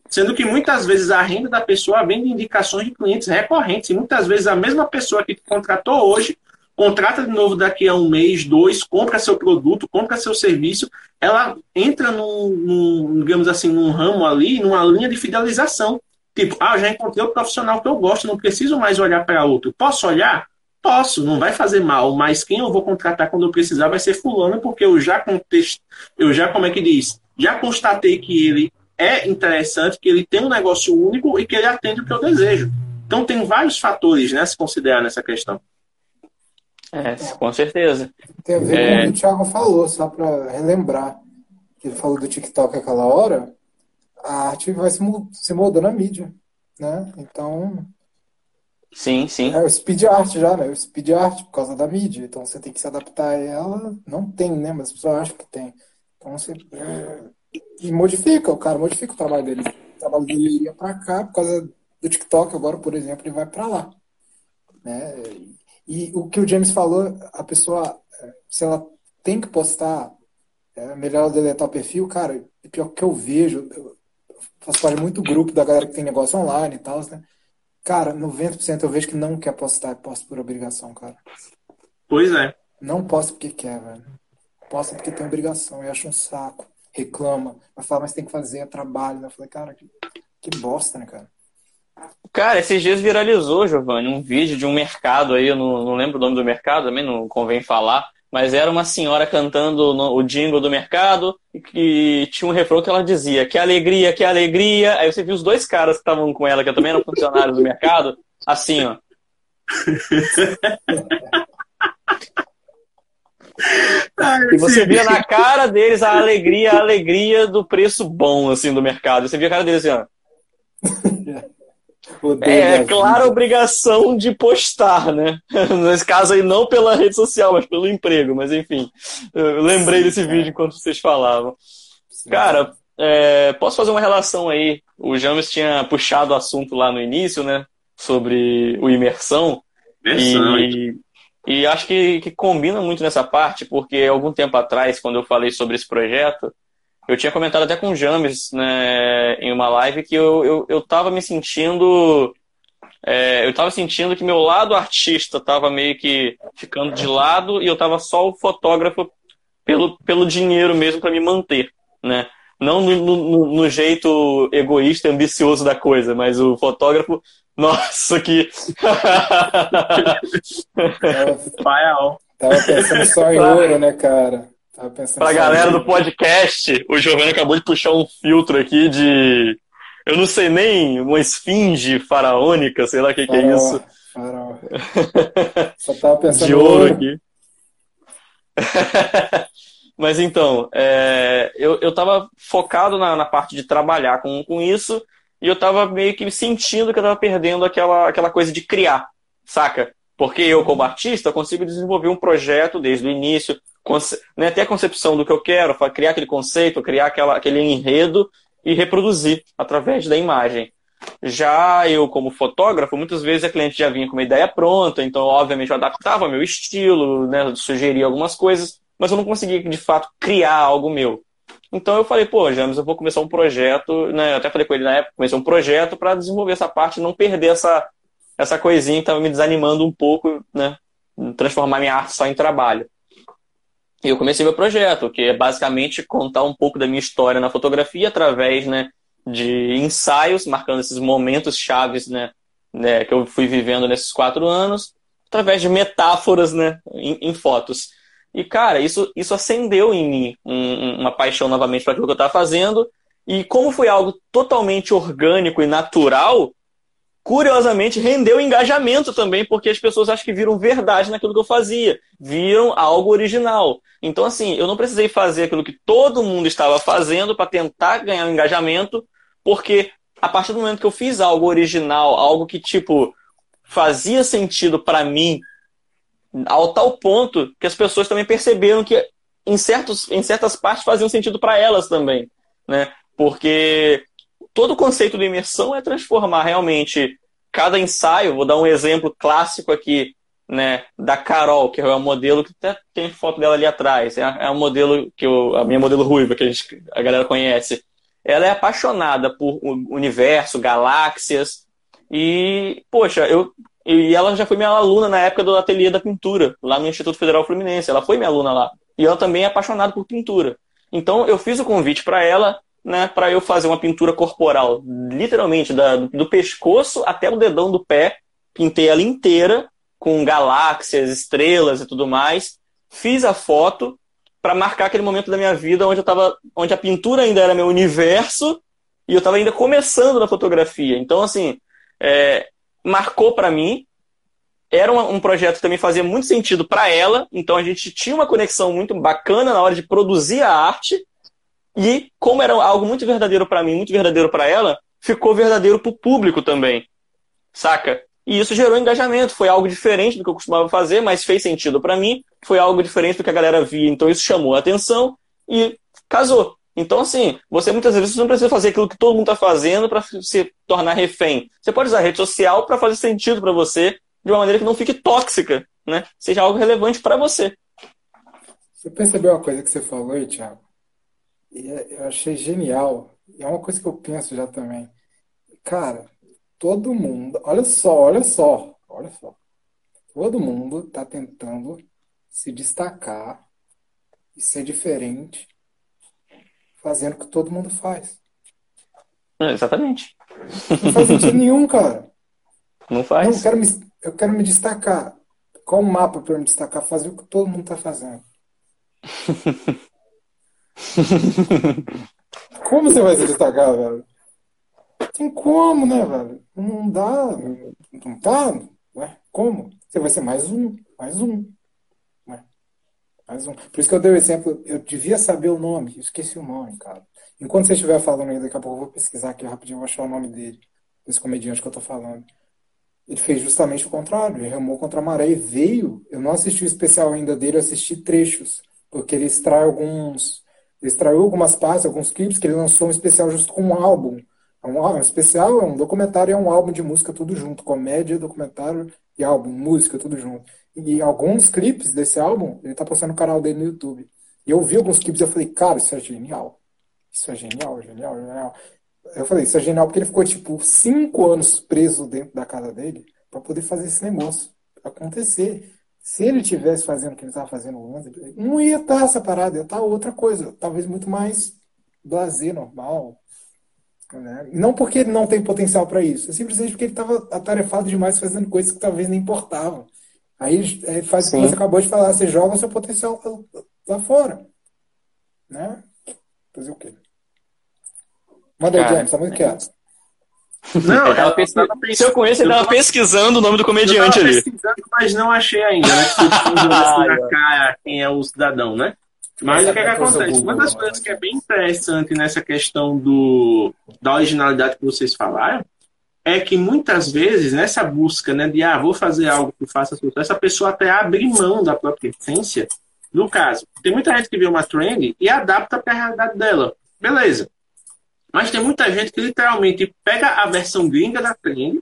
Sendo que muitas vezes a renda da pessoa vem de indicações de clientes recorrentes. E muitas vezes a mesma pessoa que contratou hoje, contrata de novo daqui a um mês, dois, compra seu produto, compra seu serviço, ela entra num, num digamos assim, num ramo ali, numa linha de fidelização. Tipo, ah, já encontrei o profissional que eu gosto, não preciso mais olhar para outro. Posso olhar? Posso, não vai fazer mal, mas quem eu vou contratar quando eu precisar vai ser fulano, porque eu já contest... eu já, como é que diz? Já constatei que ele é interessante, que ele tem um negócio único e que ele atende o que eu desejo. Então tem vários fatores né, a se considerar nessa questão. É, com certeza. Tem a ver é... com o que o Thiago falou, só para relembrar. Que ele falou do TikTok aquela hora, a arte vai se, se moldando a mídia. Né? Então. Sim, sim. É o speed art já, né? O speed art por causa da mídia. Então você tem que se adaptar a ela. Não tem, né? Mas as pessoas acham que tem. Então você. É, e modifica, o cara modifica o trabalho dele. O trabalho dele ia para cá por causa do TikTok, agora, por exemplo, ele vai para lá. Né? E o que o James falou, a pessoa, se ela tem que postar, é melhor deletar o perfil, cara, é pior que eu vejo, eu faço parte muito grupo da galera que tem negócio online e tal, né? Cara, 90% eu vejo que não quer postar, posta por obrigação, cara. Pois é. Não posta porque quer, velho. Posta porque tem obrigação, eu acho um saco reclama, vai falar, mas tem que fazer, é trabalho. Eu falei, cara, que, que bosta, né, cara? Cara, esses dias viralizou, Giovanni, um vídeo de um mercado aí, eu não, não lembro o nome do mercado, também não convém falar, mas era uma senhora cantando no, o jingle do mercado e, tinha um refrão que ela dizia: Que alegria, que alegria. Aí você viu os dois caras que estavam com ela, que também eram funcionários do mercado, assim, ó. E você via na cara deles a alegria, a alegria do preço bom, assim, do mercado. Você via a cara deles assim, ó. É, é clara obrigação de postar, né? Nesse caso aí, não pela rede social, mas pelo emprego. Mas enfim, eu lembrei Sim, desse é. vídeo enquanto vocês falavam. Sim. Cara, é, posso fazer uma relação aí? O James tinha puxado o assunto lá no início, né? Sobre o imersão. Imersão. E, e acho que, que combina muito nessa parte, porque algum tempo atrás, quando eu falei sobre esse projeto, eu tinha comentado até com o James né, em uma live que eu, eu, eu tava me sentindo. É, eu tava sentindo que meu lado artista tava meio que ficando de lado e eu tava só o fotógrafo pelo, pelo dinheiro mesmo para me manter, né? Não no, no, no, jeito egoísta e ambicioso da coisa, mas o fotógrafo nossa, que. Tava, tava pensando só em ouro, né, cara? Tava pensando pra galera do podcast, o Giovanni acabou de puxar um filtro aqui de. Eu não sei nem, uma esfinge faraônica, sei lá o que, que é isso. Só tava pensando de ouro aqui. Mas então, é, eu, eu tava focado na, na parte de trabalhar com, com isso e eu tava meio que sentindo que eu tava perdendo aquela, aquela coisa de criar, saca? Porque eu, como artista, consigo desenvolver um projeto desde o início, né, ter a concepção do que eu quero, criar aquele conceito, criar aquela, aquele enredo e reproduzir através da imagem. Já eu, como fotógrafo, muitas vezes a cliente já vinha com uma ideia pronta, então, obviamente, eu adaptava meu estilo, né, sugeria algumas coisas, mas eu não conseguia, de fato, criar algo meu. Então eu falei, pô, James, eu vou começar um projeto, né? Eu até falei com ele na época, comecei um projeto para desenvolver essa parte, não perder essa, essa coisinha que estava me desanimando um pouco, né? Transformar minha arte só em trabalho. E eu comecei meu projeto, que é basicamente contar um pouco da minha história na fotografia através, né, de ensaios, marcando esses momentos chaves, né, né, que eu fui vivendo nesses quatro anos, através de metáforas, né, em, em fotos. E, cara, isso, isso acendeu em mim um, uma paixão novamente para aquilo que eu estava fazendo. E como foi algo totalmente orgânico e natural, curiosamente rendeu engajamento também, porque as pessoas acho que viram verdade naquilo que eu fazia, viram algo original. Então, assim, eu não precisei fazer aquilo que todo mundo estava fazendo para tentar ganhar um engajamento, porque a partir do momento que eu fiz algo original, algo que, tipo, fazia sentido para mim, ao tal ponto que as pessoas também perceberam que em, certos, em certas partes faziam sentido para elas também, né? Porque todo o conceito de imersão é transformar realmente cada ensaio. Vou dar um exemplo clássico aqui, né, da Carol, que é o modelo que até tem foto dela ali atrás. É, é um modelo que eu, a minha modelo ruiva que a, gente, a galera conhece. Ela é apaixonada por universo, galáxias e poxa, eu e ela já foi minha aluna na época do ateliê da pintura, lá no Instituto Federal Fluminense. Ela foi minha aluna lá. E ela também é apaixonada por pintura. Então eu fiz o convite para ela né, para eu fazer uma pintura corporal, literalmente, da, do pescoço até o dedão do pé. Pintei ela inteira, com galáxias, estrelas e tudo mais. Fiz a foto para marcar aquele momento da minha vida onde eu tava, onde a pintura ainda era meu universo e eu estava ainda começando na fotografia. Então, assim, é, marcou para mim. Era um, um, projeto que também fazia muito sentido para ela, então a gente tinha uma conexão muito bacana na hora de produzir a arte. E como era algo muito verdadeiro para mim, muito verdadeiro para ela, ficou verdadeiro para o público também. Saca? E isso gerou engajamento. Foi algo diferente do que eu costumava fazer, mas fez sentido para mim. Foi algo diferente do que a galera via, então isso chamou a atenção e casou. Então, assim, você muitas vezes não precisa fazer aquilo que todo mundo está fazendo para se tornar refém. Você pode usar a rede social para fazer sentido para você de uma maneira que não fique tóxica, né? Seja algo relevante para você. Você percebeu uma coisa que você falou Thiago? E eu achei genial. E é uma coisa que eu penso já também. Cara, todo mundo, olha só, olha só, olha só. Todo mundo está tentando se destacar e ser diferente, fazendo o que todo mundo faz. Exatamente. Não faz sentido nenhum, cara. Não faz. Não, eu, quero me, eu quero me destacar. Qual o mapa para me destacar? Fazer o que todo mundo está fazendo. como você vai se destacar, velho? Tem como, né, velho? Não dá. Não tá? Ué, como? Você vai ser mais um, mais um. Ué, mais um. Por isso que eu dei o exemplo, eu devia saber o nome, esqueci o nome, cara. Enquanto você estiver falando aí, daqui a pouco eu vou pesquisar aqui rapidinho, vou achar o nome dele, desse comediante que eu tô falando. Ele fez justamente o contrário, ele remou contra a maré e veio. Eu não assisti o especial ainda dele, eu assisti trechos, porque ele extrai alguns extraiu algumas partes, alguns clipes, que ele lançou um especial justo com um álbum. É um, um especial, é um documentário, é um álbum de música tudo junto. Comédia, documentário e álbum, música, tudo junto. E alguns clipes desse álbum, ele tá postando no canal dele no YouTube. E eu vi alguns clipes e eu falei, cara, isso é genial. Isso é genial, genial, genial. Eu falei, isso é genial porque ele ficou, tipo, cinco anos preso dentro da casa dele para poder fazer esse negócio acontecer. Se ele tivesse fazendo o que ele estava fazendo antes, não ia estar essa parada, ia estar outra coisa, talvez muito mais blazer, normal. Né? Não porque ele não tem potencial para isso, é simplesmente porque ele estava atarefado demais fazendo coisas que talvez nem importavam. Aí ele faz o que você acabou de falar, você joga o seu potencial lá fora. Né? Fazer o quê? Manda aí, James, tá muito quieto. Não, tava pesqui- Se eu conheço, ele tava pesquisando o nome do comediante eu ali. pesquisando, mas não achei ainda, né? Na cara quem é o cidadão, né? Mas Essa o que, é que é acontece? Uma das coisas que é bem interessante nessa questão do, da originalidade que vocês falaram é que muitas vezes, nessa busca né, de ah, vou fazer algo que faça sucesso, a pessoa até abre mão da própria essência. No caso, tem muita gente que vê uma trend e adapta para a realidade dela. Beleza. Mas tem muita gente que literalmente pega a versão gringa da trend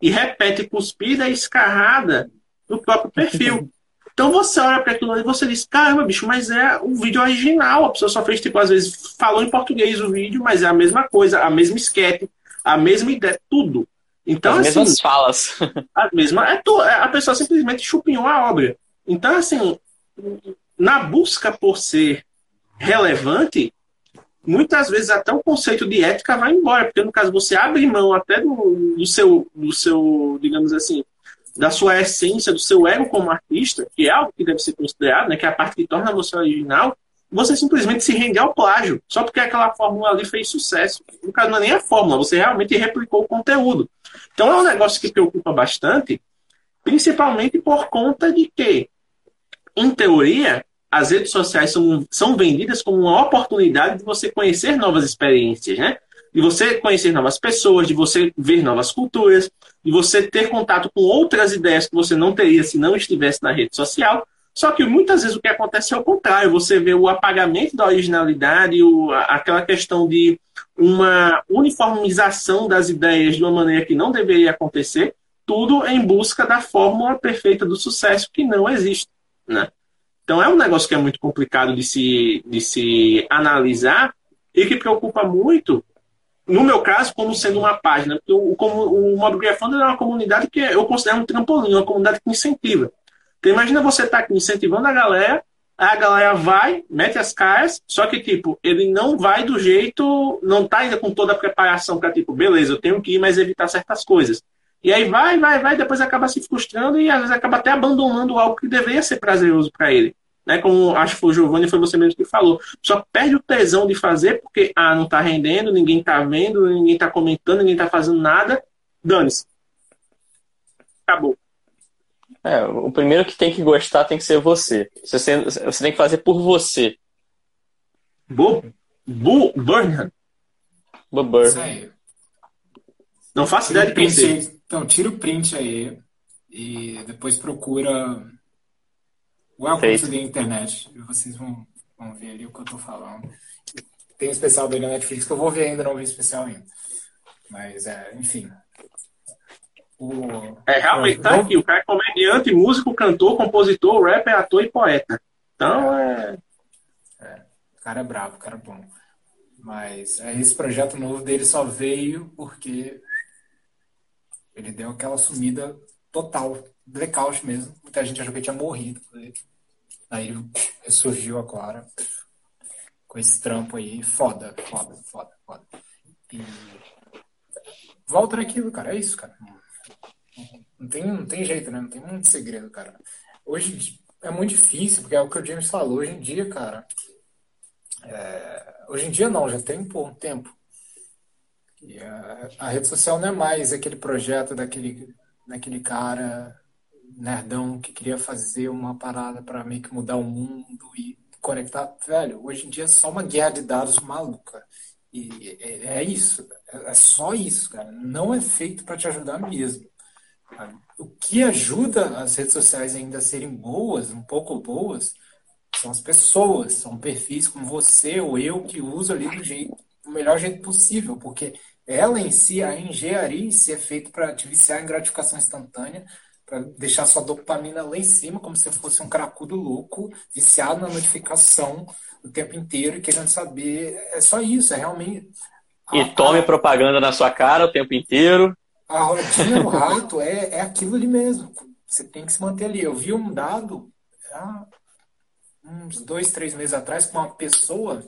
e repete cuspida e escarrada no próprio perfil. Então você olha para aquilo e você diz, caramba, bicho, mas é o vídeo original. A pessoa só fez, tipo, às vezes falou em português o vídeo, mas é a mesma coisa, a mesma esquete, a mesma ideia, tudo. Então, As assim, mesmas falas. a mesma. É tu- é- a pessoa simplesmente chupinhou a obra. Então, assim, na busca por ser relevante, muitas vezes até o conceito de ética vai embora, porque no caso você abre mão até do, do seu, do seu, digamos assim, da sua essência, do seu ego como artista, que é algo que deve ser considerado, né, que é a parte que torna você original, você simplesmente se rende ao plágio, só porque aquela fórmula ali fez sucesso. No caso, não é nem a fórmula, você realmente replicou o conteúdo. Então é um negócio que preocupa bastante, principalmente por conta de que, em teoria, as redes sociais são, são vendidas como uma oportunidade de você conhecer novas experiências, né? De você conhecer novas pessoas, de você ver novas culturas, de você ter contato com outras ideias que você não teria se não estivesse na rede social. Só que muitas vezes o que acontece é o contrário. Você vê o apagamento da originalidade, o, aquela questão de uma uniformização das ideias de uma maneira que não deveria acontecer, tudo em busca da fórmula perfeita do sucesso que não existe. Né? Então é um negócio que é muito complicado de se, de se analisar e que preocupa muito, no meu caso, como sendo uma página. Porque o, como, o Mobgrafando é uma comunidade que eu considero um trampolim, uma comunidade que incentiva. Então imagina você estar aqui incentivando a galera, a galera vai, mete as caras, só que, tipo, ele não vai do jeito, não tá ainda com toda a preparação para, tipo, beleza, eu tenho que ir, mas evitar certas coisas. E aí vai, vai, vai, depois acaba se frustrando e às vezes acaba até abandonando algo que deveria ser prazeroso para ele. Né? Como acho que foi o Giovanni, foi você mesmo que falou. Só perde o tesão de fazer porque, ah, não tá rendendo, ninguém tá vendo, ninguém tá comentando, ninguém tá fazendo nada. Dane-se. Acabou. É, o primeiro que tem que gostar tem que ser você. Você, você tem que fazer por você. Bo, Bo Burnham. Isso aí. Não faço ideia de quem seja. Então, tira o print aí e depois procura Welcome Feito. to the Internet. E vocês vão, vão ver ali o que eu tô falando. Tem um especial dele na Netflix que eu vou ver ainda, não vi o especial ainda. Mas, é, enfim. O, É, realmente tá Não- aqui. O cara é comediante, músico, cantor, compositor, rapper, ator e poeta. Então é. O cara é brabo, o cara é bom. Mas é, esse projeto novo dele só veio porque ele deu aquela sumida total, blackout mesmo. Muita gente achou que ele tinha morrido. Aí ele ressurgiu agora com esse trampo aí. Foda, foda, foda, foda. E volta naquilo, cara. É isso, cara. Não tem, não tem jeito, né? Não tem muito segredo, cara. Hoje é muito difícil, porque é o que o James falou. Hoje em dia, cara, Hoje em dia não, já tem um tempo. E a, a rede social não é mais aquele projeto daquele, daquele cara nerdão que queria fazer uma parada para meio que mudar o mundo e conectar. Velho, hoje em dia é só uma guerra de dados maluca. E é, é isso. É, só isso, cara. Não é feito para te ajudar mesmo. O que ajuda as redes sociais ainda a serem boas, um pouco boas, são as pessoas, são perfis como você ou eu que usa ali do jeito, do melhor jeito possível, porque ela em si, a engenharia em si é feita para te viciar em gratificação instantânea, para deixar sua dopamina lá em cima, como se fosse um cracudo louco, viciado na notificação o tempo inteiro e querendo saber. É só isso, é realmente. E tome propaganda na sua cara o tempo inteiro. A rodinha do rato é, é aquilo ali mesmo. Você tem que se manter ali. Eu vi um dado há uns dois, três meses atrás com uma pessoa,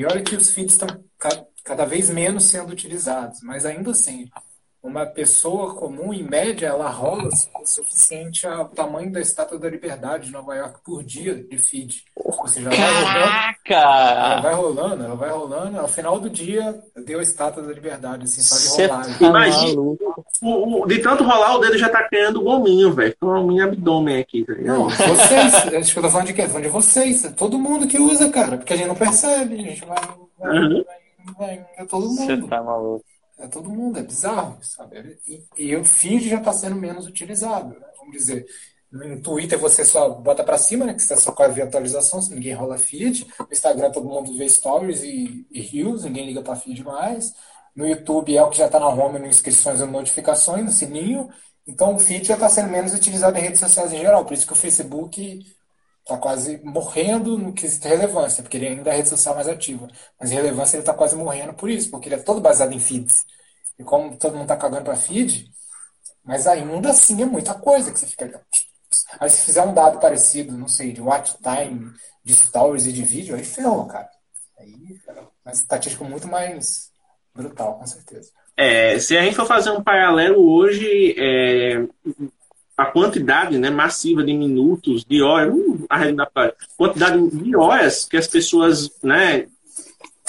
e olha que os feeds estão ca- cada vez menos sendo utilizados, mas ainda assim, uma pessoa comum, em média, ela rola o suficiente ao tamanho da Estátua da Liberdade de Nova York por dia de feed. Ou seja, ela vai rolando, ela vai rolando, ela vai rolando, ao final do dia deu a Estátua da Liberdade, assim, só de Cê rolar. tá Imagina. O- o- de tanto rolar, o dedo já tá criando gominho, velho. Gominho abdômen aqui, tá? Não, vocês, acho que eu tô falando de quê? Tô falando de vocês, todo mundo que usa, cara, porque a gente não percebe, a gente vai, vai, Uhum. vai, vai é todo Você mundo. tá maluco. É todo mundo, é bizarro, sabe? E, e o feed já está sendo menos utilizado, né? Vamos dizer, no Twitter você só bota para cima, né? Que você só ver atualização, se ninguém rola feed. No Instagram todo mundo vê stories e, e reels, ninguém liga para feed mais. No YouTube é o que já está na home, no inscrições e notificações, no sininho. Então o feed já está sendo menos utilizado em redes sociais em geral. Por isso que o Facebook está quase morrendo no quesito relevância, porque ele ainda é a rede social mais ativa. Mas relevância ele está quase morrendo por isso, porque ele é todo baseado em feeds. E como todo mundo está cagando para feed, mas ainda assim é muita coisa que você fica. Aí se fizer um dado parecido, não sei, de watch time, de stories e de vídeo, aí ferrou, cara. Aí, cara, uma estatística muito mais brutal, com certeza. É, se a gente for fazer um paralelo hoje, é, a quantidade né, massiva de minutos, de horas, a quantidade de horas que as pessoas né,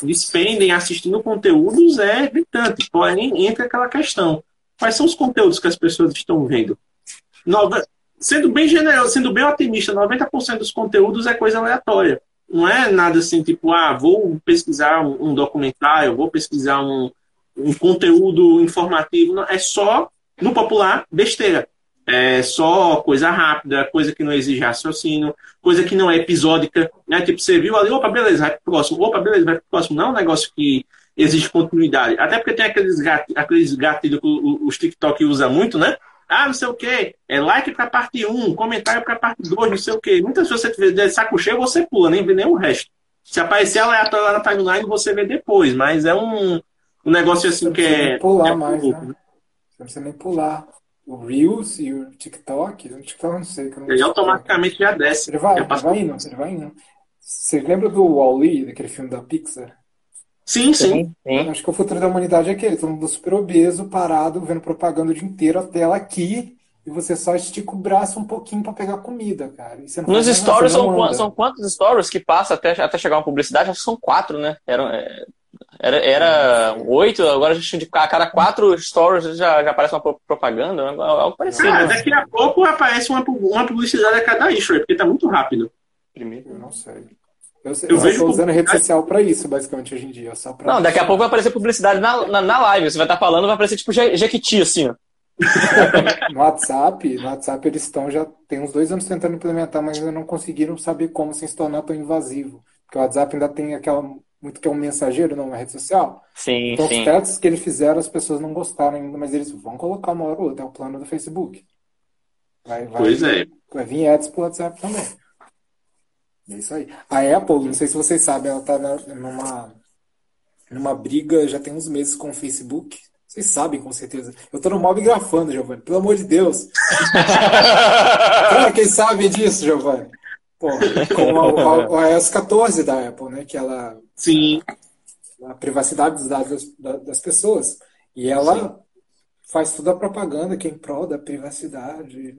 despendem assistindo conteúdos é gritante. Porém, entra aquela questão: quais são os conteúdos que as pessoas estão vendo? Nova- sendo bem generoso, sendo bem otimista, 90% dos conteúdos é coisa aleatória. Não é nada assim, tipo, ah, vou pesquisar um, um documentário, vou pesquisar um, um conteúdo informativo. Não, é só, no popular, besteira. É só coisa rápida, coisa que não exige raciocínio, coisa que não é episódica. Né? Tipo, você viu ali, opa, beleza, vai pro próximo. Opa, beleza, vai pro próximo. Não é um negócio que exige continuidade. Até porque tem aqueles, gat, aqueles gatilhos que os TikTok usa muito, né? Ah, não sei o quê. É like pra parte 1, comentário pra parte 2, não sei o quê. Muitas vezes você tiver de saco cheio, você pula, nem vê nem o resto. Se aparecer aleatório lá na timeline, você vê depois. Mas é um, um negócio assim que é. pular é mais, né? Você não precisa nem pular. O Reels e o TikTok, o TikTok eu não sei. que eu não Ele automaticamente já desce. Ele vai, ele vai indo, ele vai indo. Você lembra do Wall-E, daquele filme da Pixar? Sim, sim. sim. Acho que o futuro da humanidade é aquele, todo mundo super obeso, parado, vendo propaganda o dia inteiro, a tela aqui, e você só estica o braço um pouquinho pra pegar comida, cara. E você não Nos nada, stories são, são quantos stories que passa até, até chegar uma publicidade? Acho que são quatro, né? Era, é, era, era oito, agora já de a cada quatro stories já, já aparece uma pro- propaganda, algo- algo parecido. Ah, né? daqui a pouco aparece uma, uma publicidade a cada issue, porque tá muito rápido. Eu não sei. Eu, Eu eu vejo tô usando rede publicidade- social pra isso, basicamente, hoje em dia. Só pra Não, daqui a pouco vai aparecer publicidade na, na, na live. Você vai estar falando, vai aparecer tipo Je- Jequiti, assim, ó. No WhatsApp, no WhatsApp eles estão já tem uns dois anos tentando implementar, mas ainda não conseguiram saber como sem se tornar tão invasivo. Porque o WhatsApp ainda tem aquela muito que é um mensageiro, não uma rede social. Sim, Então, sim. os testes que eles fizeram, as pessoas não gostaram ainda, mas eles vão colocar uma hora ou outra. É o plano do Facebook. Vai, vai, Pois é. vai vir ads pro WhatsApp também. É isso aí. A Apple, não sei se vocês sabem, ela tá na- numa, numa briga já tem uns meses com o Facebook. Vocês sabem, com certeza. Eu tô no mob grafando, Giovanni. Pelo amor de Deus. Quem sabe disso, Giovanni? Pô, com a, a, a iOS 14 da Apple, né? Que ela Sim. a privacidade dos dados das, da- das pessoas. E ela faz toda a propaganda que é em prol da privacidade.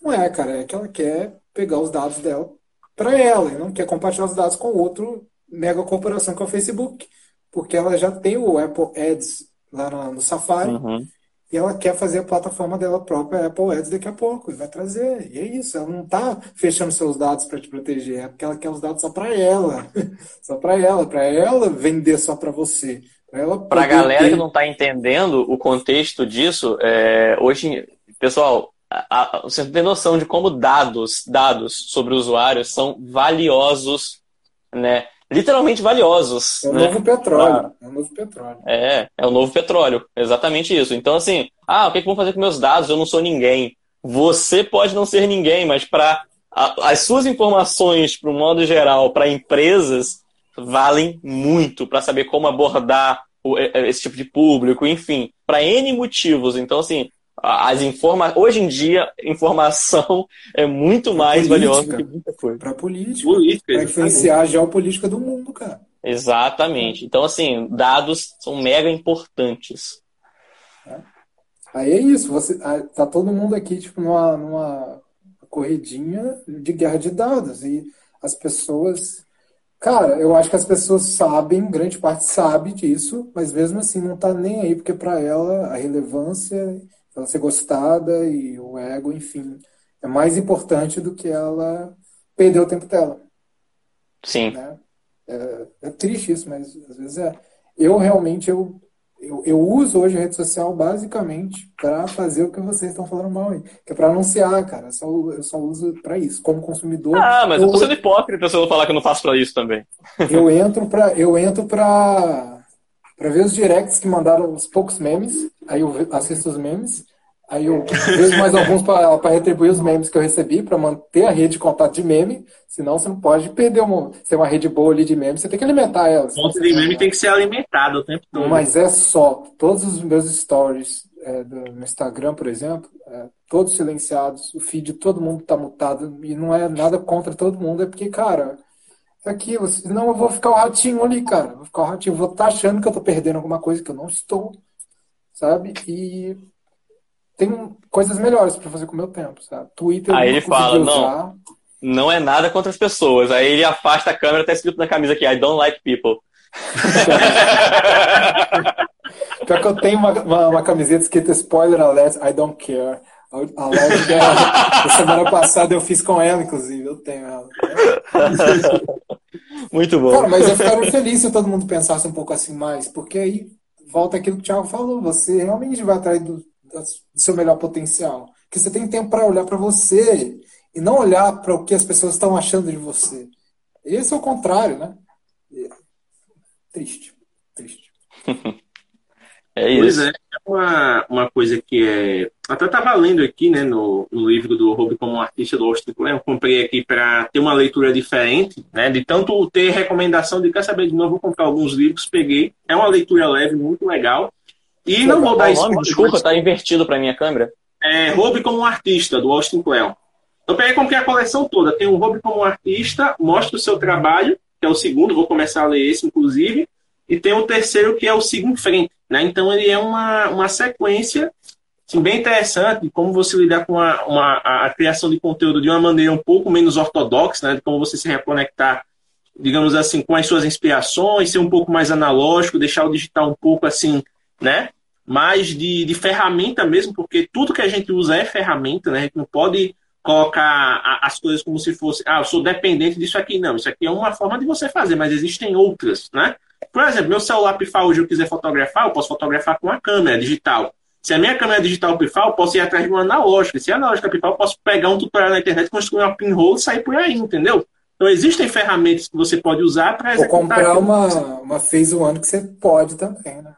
Não é, cara, é que ela quer pegar os dados dela para ela e não quer compartilhar os dados com outro mega corporação que é o Facebook. Porque ela já tem o Apple Ads lá no, no Safari Uhum. E ela quer fazer a plataforma dela própria, a Apple Ads, daqui a pouco, e vai trazer. E é isso, ela não está fechando seus dados para te proteger, é porque ela quer os dados só para ela. Só para ela, para ela vender só para você. Para poder galera ter- que não tá entendendo o contexto disso, é, hoje, pessoal, a- a- você não tem noção de como dados, dados sobre usuários são valiosos, né? Literalmente valiosos, É o né? novo petróleo. É o novo petróleo. É, é o novo petróleo, exatamente isso. Então, assim, ah, o que, que vão fazer com meus dados? Eu não sou ninguém. Você pode não ser ninguém, mas para as suas informações, para o modo geral, para empresas, valem muito para saber como abordar o- e- esse tipo de público, enfim, para N motivos. Então, assim, as informa hoje em dia, informação é muito mais política. valiosa do que muita coisa. Para política. Política. Para influenciar a geopolítica do mundo, cara. Exatamente. Então, assim, dados são mega importantes. Aí é isso, você tá todo mundo aqui tipo numa, numa corridinha de guerra de dados e as pessoas, cara, eu acho que as pessoas sabem, grande parte sabe disso, mas mesmo assim não tá nem aí porque para ela a relevância, ela ser gostada e o ego, enfim, é mais importante do que ela perder o tempo dela. Sim. Né? É, é, triste isso, mas às vezes é. Eu realmente eu, eu, eu uso hoje a rede social basicamente para fazer o que vocês estão falando mal aí, que é para anunciar, cara. Eu só, eu só uso para isso, como consumidor. Ah, mas eu, eu tô sendo hipócrita se eu não falar que eu não faço para isso também. Eu entro para eu entro para para ver os directs que mandaram os poucos memes, aí eu assisto os memes Aí eu vejo mais alguns para retribuir os memes que eu recebi, para manter a rede de contato de meme, senão você não pode perder uma. Se tem uma rede boa ali de meme, você tem que alimentar ela. Ponto de meme tem que ser alimentado o tempo todo. Mas é só. Todos os meus stories é, do, no Instagram, por exemplo, é, todos silenciados, o feed de todo mundo tá mutado, e não é nada contra todo mundo, é porque, cara, aquilo, senão eu vou ficar o ratinho ali, cara. Vou ficar o ratinho, vou estar tá achando que eu tô perdendo alguma coisa que eu não estou, sabe? E tem coisas melhores para fazer com o meu tempo, sabe? Twitter Aí ele fala, usar. não, não é nada contra as pessoas. Aí ele afasta a câmera, tá escrito na camisa aqui, I don't like people. Pior que eu tenho uma, uma, uma, camiseta escrita spoiler alert, I don't care. A live dela, da semana passada eu fiz com ela, inclusive, eu tenho ela. Muito bom. Cara, mas eu ficaria feliz se todo mundo pensasse um pouco assim mais, porque aí volta aquilo que o Thiago falou, você realmente vai atrás do, do seu melhor potencial. Que você tem tempo para olhar para você e não olhar para o que as pessoas estão achando de você. Esse é o contrário, né? Triste, triste. é isso. Pois é, é uma, uma coisa que é. Até estava lendo aqui, né, no, no livro do Hobby como um artista do Austin eu comprei aqui para ter uma leitura diferente, né, de tanto ter recomendação de quer saber de novo, vou comprar alguns livros, peguei. É uma leitura leve, muito legal. E não vou dar spoiler. Desculpa, tá invertido para minha câmera. É Roube como um artista, do Austin Kleon. Eu peguei comprei a coleção toda. Tem o Roube como um artista, mostra o seu trabalho, que é o segundo, vou começar a ler esse, inclusive. E tem o terceiro, que é o Siga em Frente. Né? Então ele é uma, uma sequência assim, bem interessante como você lidar com a, uma, a, criação de conteúdo de uma maneira um pouco menos ortodoxa, né? de como você se reconectar, digamos assim, com as suas inspirações, ser um pouco mais analógico, deixar o digital um pouco assim, né? mais de, de ferramenta mesmo, porque tudo que a gente usa é ferramenta, né? A gente não pode colocar as coisas como se fosse, ah, eu sou dependente disso aqui. Não, isso aqui é uma forma de você fazer, mas existem outras, né? Por exemplo, meu celular pifar hoje eu quiser fotografar, eu posso fotografar com a câmera digital. Se a minha câmera digital pifar, eu posso ir atrás de uma analógica. Se a analógica pifar, eu posso pegar um tutorial na internet, construir uma pinhole e sair por aí, entendeu? Então existem ferramentas que você pode usar para executar. Ou comprar uma, uma Phase One que você pode também, né?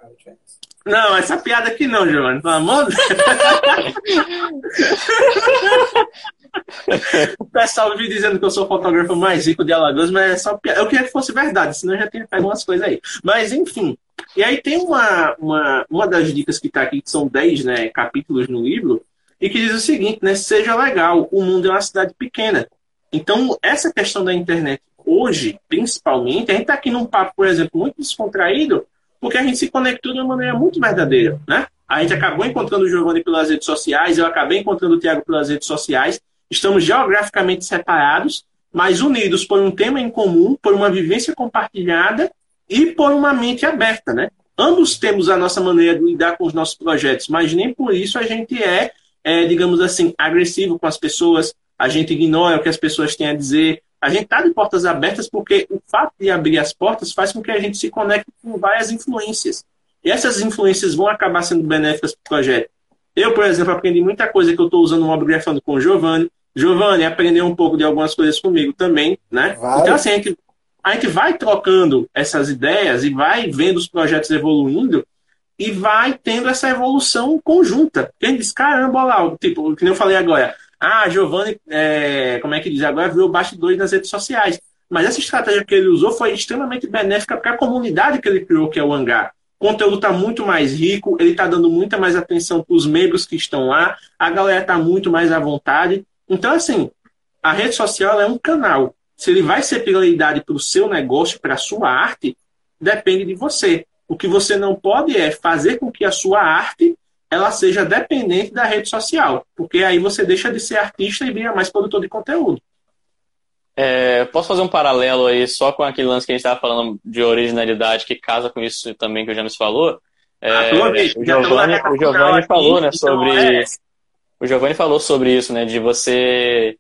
Não, essa piada aqui não, Giovanni. Pelo amor de O pessoal vive dizendo que eu sou o fotógrafo mais rico de Alagoas, mas é só piada. Eu queria que fosse verdade, senão eu já teria pego umas coisas aí. Mas, enfim. E aí tem uma, uma, uma das dicas que está aqui, que são 10 né, capítulos no livro, e que diz o seguinte, né? Seja legal, o mundo é uma cidade pequena. Então, essa questão da internet hoje, principalmente, a gente está aqui num papo, por exemplo, muito descontraído, porque a gente se conectou de uma maneira muito verdadeira, né? A gente acabou encontrando o Giovanni pelas redes sociais, eu acabei encontrando o Tiago pelas redes sociais. Estamos geograficamente separados, mas unidos por um tema em comum, por uma vivência compartilhada e por uma mente aberta, né? Ambos temos a nossa maneira de lidar com os nossos projetos, mas nem por isso a gente é, é digamos assim, agressivo com as pessoas, a gente ignora o que as pessoas têm a dizer, a gente está de portas abertas porque o fato de abrir as portas faz com que a gente se conecte com várias influências. E essas influências vão acabar sendo benéficas para o projeto. Eu, por exemplo, aprendi muita coisa que eu estou usando no Mobigrafando com o Giovanni. Giovanni aprendeu um pouco de algumas coisas comigo também, né? Vale. Então, assim, a gente, a gente vai trocando essas ideias e vai vendo os projetos evoluindo e vai tendo essa evolução conjunta. Quem diz, caramba, lá, tipo, que nem eu falei agora, ah, Giovanni, é, como é que diz? Agora virou bastidores nas redes sociais. Mas essa estratégia que ele usou foi extremamente benéfica para a comunidade que ele criou, que é o Hangar. O conteúdo está muito mais rico, ele está dando muita mais atenção para os membros que estão lá, a galera está muito mais à vontade. Então, assim, a rede social é um canal. Se ele vai ser prioridade para o seu negócio, para a sua arte, depende de você. O que você não pode é fazer com que a sua arte ela seja dependente da rede social, porque aí você deixa de ser artista e vira mais produtor de conteúdo. É, posso fazer um paralelo aí só com aquele lance que a gente estava falando de originalidade que casa com isso também que o James falou? É, ah, o Giovanni, o Giovanni falou, né, então sobre é. O Giovanni falou sobre isso, né, de você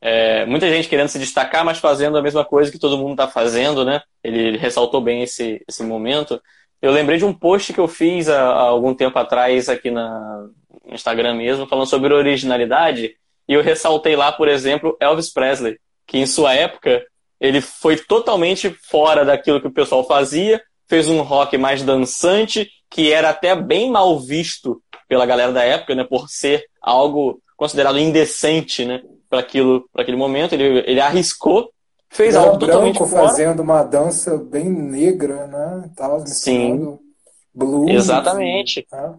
é, muita gente querendo se destacar, mas fazendo a mesma coisa que todo mundo está fazendo, né? Ele, ressaltou bem esse, esse momento. Eu lembrei de um post que eu fiz há, há algum tempo atrás aqui na, no Instagram mesmo, falando sobre originalidade, e eu ressaltei lá, por exemplo, Elvis Presley, que em sua época ele foi totalmente fora daquilo que o pessoal fazia, fez um rock mais dançante, que era até bem mal visto pela galera da época, né, por ser algo considerado indecente, né, para aquilo, para aquele momento. Ele, ele arriscou, fez ele algo totalmente branco, fora. fazendo uma dança bem negra, né? Tava Sim. Blues. Exatamente. Né?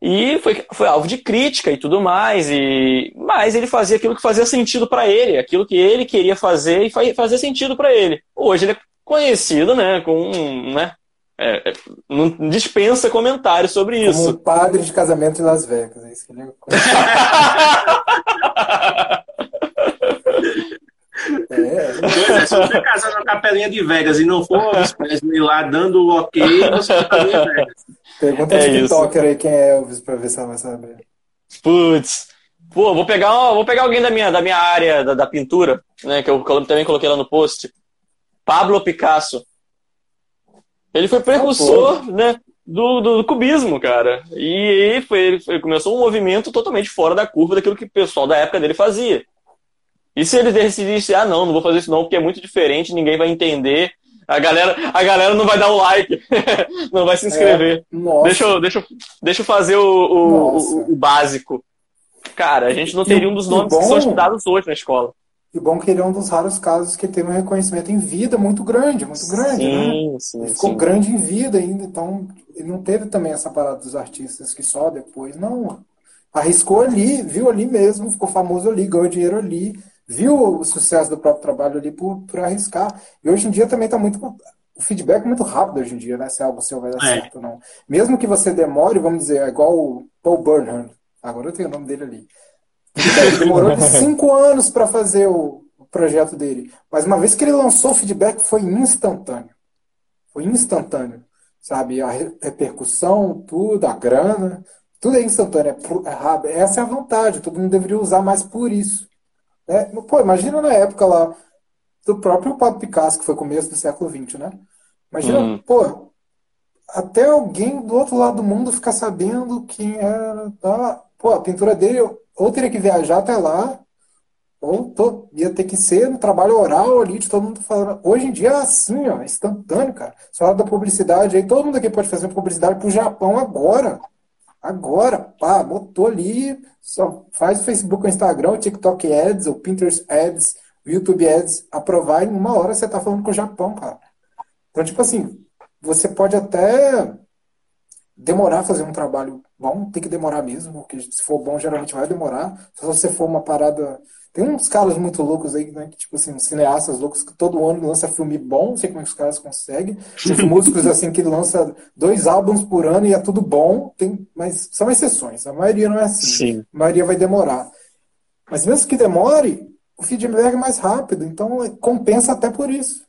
E foi, foi alvo de crítica e tudo mais. E mas ele fazia aquilo que fazia sentido para ele, aquilo que ele queria fazer e fazia sentido para ele. Hoje ele é conhecido, né, com, né, é, é, não dispensa comentários sobre isso. Como padre de casamento em Las Vegas. É isso que ele é. É. se você casar na capelinha de Vegas e não for Elvis Presley lá dando o ok, você fica em Vegas. Pergunta é TikToker aí quem é Elvis pra ver se ela vai saber. Putz. Pô, vou pegar, vou pegar alguém da minha, da minha área da, da pintura, né? Que eu também coloquei lá no post. Pablo Picasso. Ele foi precursor, né? Do, do, do, cubismo, cara. E foi, ele, foi, começou um movimento totalmente fora da curva daquilo que o pessoal da época dele fazia. E se ele decidisse, ah, não, não vou fazer isso não, porque é muito diferente, ninguém vai entender, a galera, a galera não vai dar o like, não vai se inscrever. É, deixa, eu, deixa, eu, deixa eu fazer o, o, o, o básico. Cara, a gente não teria um dos nomes bom, que são estudados hoje na escola. E bom que ele é um dos raros casos que teve um reconhecimento em vida muito grande, muito grande, sim, né? Sim, ele ficou sim. grande em vida ainda, então ele não teve também essa parada dos artistas que só depois, não. Arriscou ali, viu ali mesmo, ficou famoso ali, ganhou dinheiro ali, viu o sucesso do próprio trabalho ali por, por arriscar. E hoje em dia também está muito. O feedback é muito rápido hoje em dia, né? Se algo seu vai dar é. certo ou não. Mesmo que você demore, vamos dizer, é igual o Paul Burnham. Agora eu tenho o nome dele ali. Demorou de cinco anos para fazer o, o projeto dele. Mas uma vez que ele lançou o feedback, foi instantâneo. Foi instantâneo. Sabe? A repercussão, tudo, a grana, tudo é instantâneo. É, é essa é a vantagem. Todo mundo deveria usar mais por isso. É, pô, imagina na época lá do próprio Pablo Picasso, que foi começo do século XX, né? Imagina, uhum. pô, até alguém do outro lado do mundo ficar sabendo quem era. Ah, pô, a pintura dele, ou teria que viajar até lá, ou tô, ia ter que ser no trabalho oral ali, de todo mundo falando. Hoje em dia é assim, ó, instantâneo, cara. Só da publicidade aí, todo mundo aqui pode fazer publicidade pro Japão agora. Agora, pá, botou ali, só faz o Facebook, o Instagram, o TikTok Ads, o Pinterest Ads, o YouTube Ads, aprovar em uma hora você tá falando com o Japão, cara. Então, tipo assim, você pode até demorar a fazer um trabalho bom, tem que demorar mesmo, porque se for bom, geralmente vai demorar. Se você for uma parada tem uns caras muito loucos aí, né? Que, tipo assim, cineastas loucos que todo ano lança filme bom, não sei como é que os caras conseguem. Tem músicos assim que lança dois álbuns por ano e é tudo bom, tem, mas são exceções. A maioria não é assim. Sim. A maioria vai demorar. Mas mesmo que demore, o feedback é mais rápido, então compensa até por isso.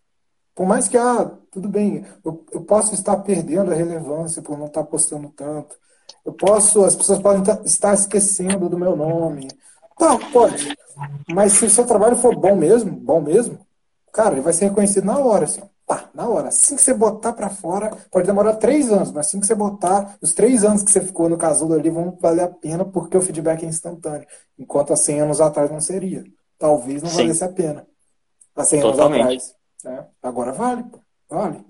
Por mais que, ah, tudo bem, eu, eu posso estar perdendo a relevância por não estar postando tanto. Eu posso, as pessoas podem estar esquecendo do meu nome. Tá, pode. Mas se o seu trabalho for bom mesmo, bom mesmo, cara, ele vai ser reconhecido na hora, assim. Pá, na hora. Assim que você botar para fora, pode demorar três anos, mas assim que você botar, os três anos que você ficou no casulo ali vão valer a pena porque o feedback é instantâneo. Enquanto há 100 anos atrás não seria. Talvez não Sim. valesse a pena. Há 100 Totalmente. anos atrás. Né? Agora vale. Vale.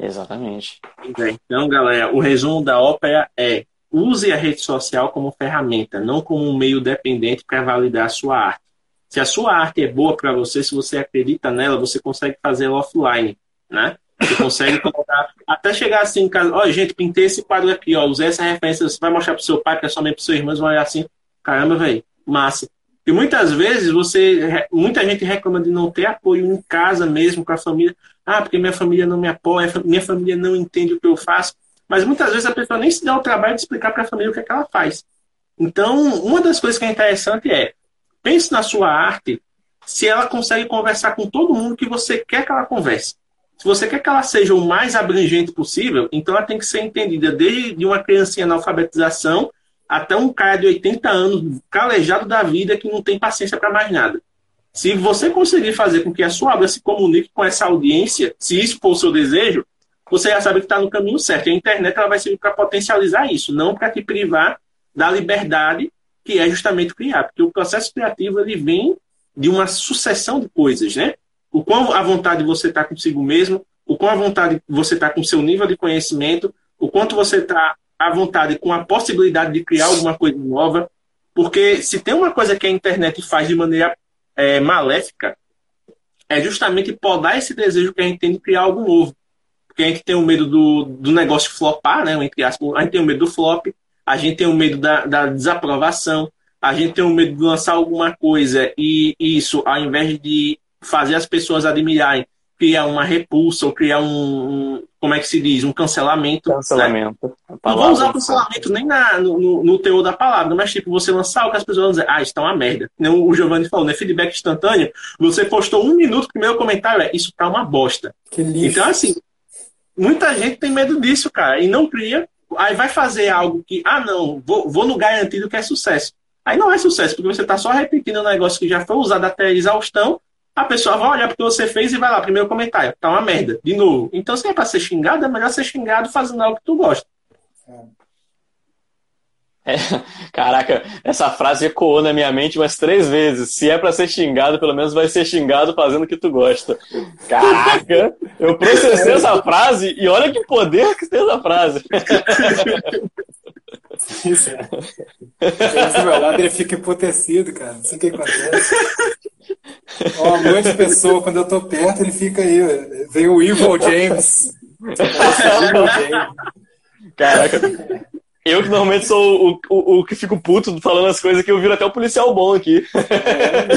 Exatamente. Então, galera, o resumo da ópera é use a rede social como ferramenta, não como um meio dependente para validar a sua arte. Se a sua arte é boa para você, se você acredita nela, você consegue fazer ela offline, né? Você consegue colocar, até chegar assim em casa, ó, gente, pintei esse quadro aqui, ó, usei essa referência, você vai mostrar pro seu pai, pessoalmente pro seu irmão, vão olhar assim, caramba, velho, massa. E muitas vezes você, muita gente reclama de não ter apoio em casa mesmo com a família. Ah, porque minha família não me apoia, minha família não entende o que eu faço. mas muitas vezes a pessoa nem se dá o trabalho de explicar para a família o que, é que ela faz. Então, uma das coisas que é interessante é pense na sua arte se ela consegue conversar com todo mundo que você quer que ela converse. Se você quer que ela seja o mais abrangente possível, então ela tem que ser entendida desde uma criancinha na alfabetização até um cara de 80 anos, calejado da vida, que não tem paciência para mais nada. Se você conseguir fazer com que a sua obra se comunique com essa audiência, se isso for o seu desejo, você já sabe que está no caminho certo. E a internet ela vai servir para potencializar isso, não para te privar da liberdade que é justamente criar. Porque o processo criativo ele vem de uma sucessão de coisas, né? O quão à vontade você está consigo mesmo, o quão à vontade você está com seu nível de conhecimento, o quanto você está à vontade com a possibilidade de criar alguma coisa nova. Porque se tem uma coisa que a internet faz de maneira é, maléfica, é justamente podar esse desejo que a gente tem de criar algo novo. Porque a gente tem o medo do, do negócio flopar, né? Entre aspas, a gente tem o medo do flop, a gente tem o medo da, da desaprovação, a gente tem o medo de lançar alguma coisa e isso, ao invés de fazer as pessoas admirarem, criar uma repulsa ou criar um, um como é que se diz, um cancelamento. Cancelamento. Né? Não vou usar cancelamento nem na, no, no, teor da palavra, mas tipo, você lançar o que as pessoas vão dizer, ah, isso tá uma merda. Não, o Giovanni falou, né? Feedback instantâneo. Você postou um minuto, o primeiro comentário é, isso tá uma bosta. Então, assim, muita gente tem medo disso, cara, e não cria. Aí vai fazer algo que, ah, não, vou, vou no garantido que é sucesso. Aí não é sucesso, porque você está só repetindo um negócio que já foi usado até exaustão a pessoa vai olhar porque você fez e vai lá, primeiro comentário, tá uma merda, de novo. Então, se é pra ser xingado, é melhor ser xingado fazendo algo que tu gosta. É, caraca, essa frase ecoou na minha mente umas três vezes. Se é para ser xingado, pelo menos vai ser xingado fazendo o que tu gosta. Caraca, eu processei essa frase e olha que poder que tem essa frase. Isso é. Meu lado ele fica emputecido, cara. Não sei o que acontece. Ó, um monte de pessoa, quando eu tô perto, ele fica aí. Vem o Evil James. Caraca. Eu que normalmente sou o, o, o, que fico puto falando as coisas que eu viro até o policial bom aqui. É,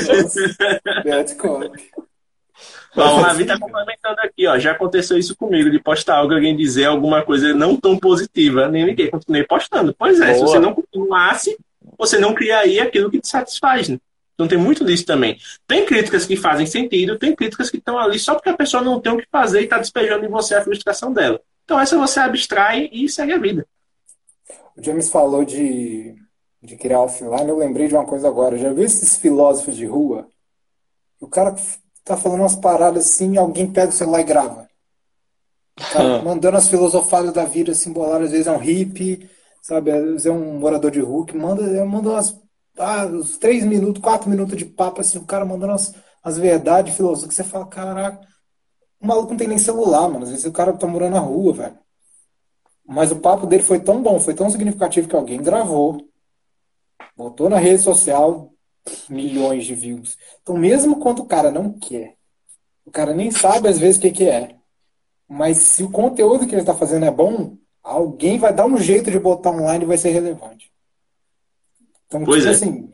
Bom, o Ravi tá complementando aqui, ó. Já aconteceu isso comigo, de postar algo, alguém dizer alguma coisa não tão positiva. Nem ninguém, continuei postando. Pois é, Boa. se você não continuasse, você não criaria aquilo que te satisfaz, né? Então tem muito disso também. Tem críticas que fazem sentido, tem críticas que estão ali só porque a pessoa não tem o que fazer e está despejando em você a frustração dela. Então essa você abstrai e segue a vida. O James falou de, de criar offline, eu lembrei de uma coisa agora. Já viu esses filósofos de rua? O cara tá falando umas paradas assim, alguém pega o celular e grava. Cara, mandando as filosofadas da vida assim, boladas, às vezes é um hippie, sabe? Às vezes é um morador de rua que manda, manda umas ah, uns três minutos, quatro minutos de papo, assim, o cara mandando as, as verdades filosóficas, você fala, caraca, o maluco não tem nem celular, mano. Às vezes o cara tá morando na rua, velho. Mas o papo dele foi tão bom, foi tão significativo que alguém gravou, botou na rede social, milhões de views. Então, mesmo quando o cara não quer, o cara nem sabe às vezes o que, que é, mas se o conteúdo que ele está fazendo é bom, alguém vai dar um jeito de botar online e vai ser relevante. Então, pois tipo é. assim,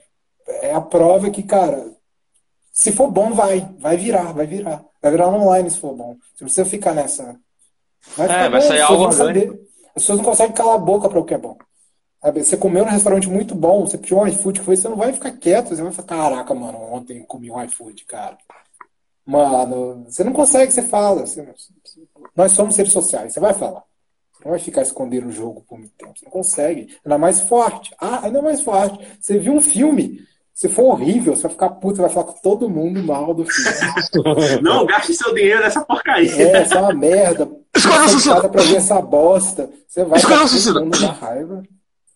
é a prova que, cara, se for bom, vai. Vai virar, vai virar. Vai virar online se for bom. Você precisa ficar nessa. Vai, ficar é, vai sair algo As pessoas não conseguem calar a boca para o que é bom. Sabe? Você comeu num restaurante muito bom, você pediu um iFood que foi, você não vai ficar quieto, você vai falar, caraca, mano, ontem eu comi um iFood, cara. Mano, você não consegue, você fala. Você, nós somos seres sociais, você vai falar não vai ficar escondendo o jogo por muito tempo. Você não consegue. Ainda mais forte. Ah, ainda mais forte. Você viu um filme. Se for horrível, você vai ficar puto, vai falar com todo mundo mal do filme. Não, gaste seu dinheiro nessa porcaria. É, isso é uma merda. Escolha suicida. pra ver essa bosta. Você vai Escolha todo mundo da raiva.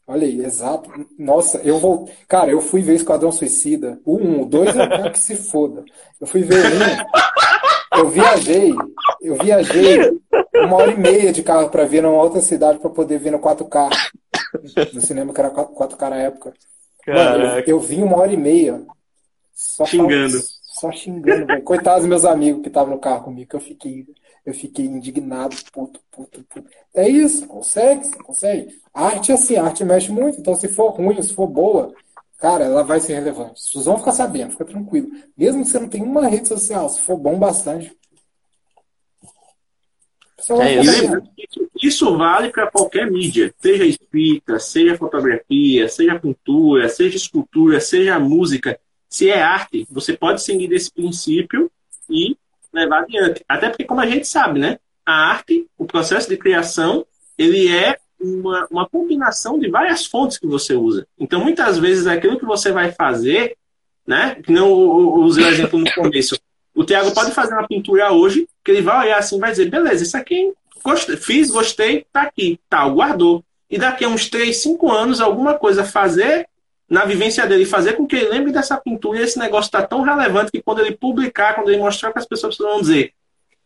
Olha aí, exato. Nossa, eu vou. Cara, eu fui ver Esquadrão Suicida. O 1, o 2 é que se foda. Eu fui ver um. Eu viajei. Eu viajei uma hora e meia de carro para vir numa outra cidade para poder ver no 4K. No cinema que era 4K na época. Mano, eu, eu vim uma hora e meia. Só xingando. só xingando, velho. Coitados dos meus amigos que estavam no carro comigo, que eu fiquei, eu fiquei indignado, puto, puto, puto. É isso, consegue, consegue. arte é assim, a arte mexe muito, então se for ruim, se for boa, cara, ela vai ser relevante. Vocês vão ficar sabendo, fica tranquilo. Mesmo que você não tenha uma rede social, se for bom bastante, É, isso. isso vale para qualquer mídia, seja escrita, seja fotografia, seja pintura, seja escultura, seja música. Se é arte, você pode seguir desse princípio e levar adiante. Até porque, como a gente sabe, né? A arte, o processo de criação, ele é uma, uma combinação de várias fontes que você usa. Então, muitas vezes, aquilo que você vai fazer, né? Que não usei o exemplo no começo. O Thiago pode fazer uma pintura hoje, que ele vai olhar assim vai dizer, beleza, isso aqui gostei, fiz, gostei, tá aqui, tal, guardou. E daqui a uns 3, 5 anos, alguma coisa fazer na vivência dele, fazer com que ele lembre dessa pintura e esse negócio está tão relevante que quando ele publicar, quando ele mostrar para as pessoas vão dizer,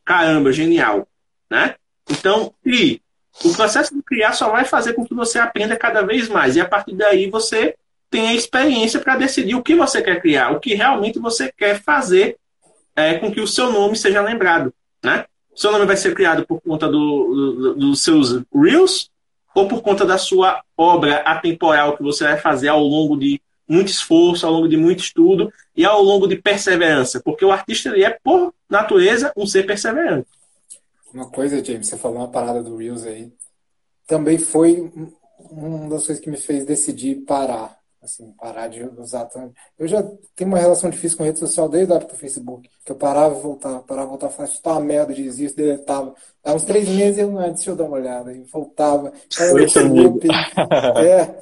caramba, genial, né? Então, e o processo de criar só vai fazer com que você aprenda cada vez mais. E a partir daí você tem a experiência para decidir o que você quer criar, o que realmente você quer fazer é, com que o seu nome seja lembrado. Né? Seu nome vai ser criado por conta do, do, dos seus Reels ou por conta da sua obra atemporal que você vai fazer ao longo de muito esforço, ao longo de muito estudo e ao longo de perseverança, porque o artista ele é, por natureza, um ser perseverante. Uma coisa, James, você falou uma parada do Reels aí. Também foi uma das coisas que me fez decidir parar. Assim, parar de usar tanto. Eu já tenho uma relação difícil com rede social desde a época do Facebook. Que eu parava e voltava, parava e voltava, falava, isso tá uma merda, dizia isso, deletava. Há uns três meses eu, não, deixa eu dar uma olhada. E voltava. é.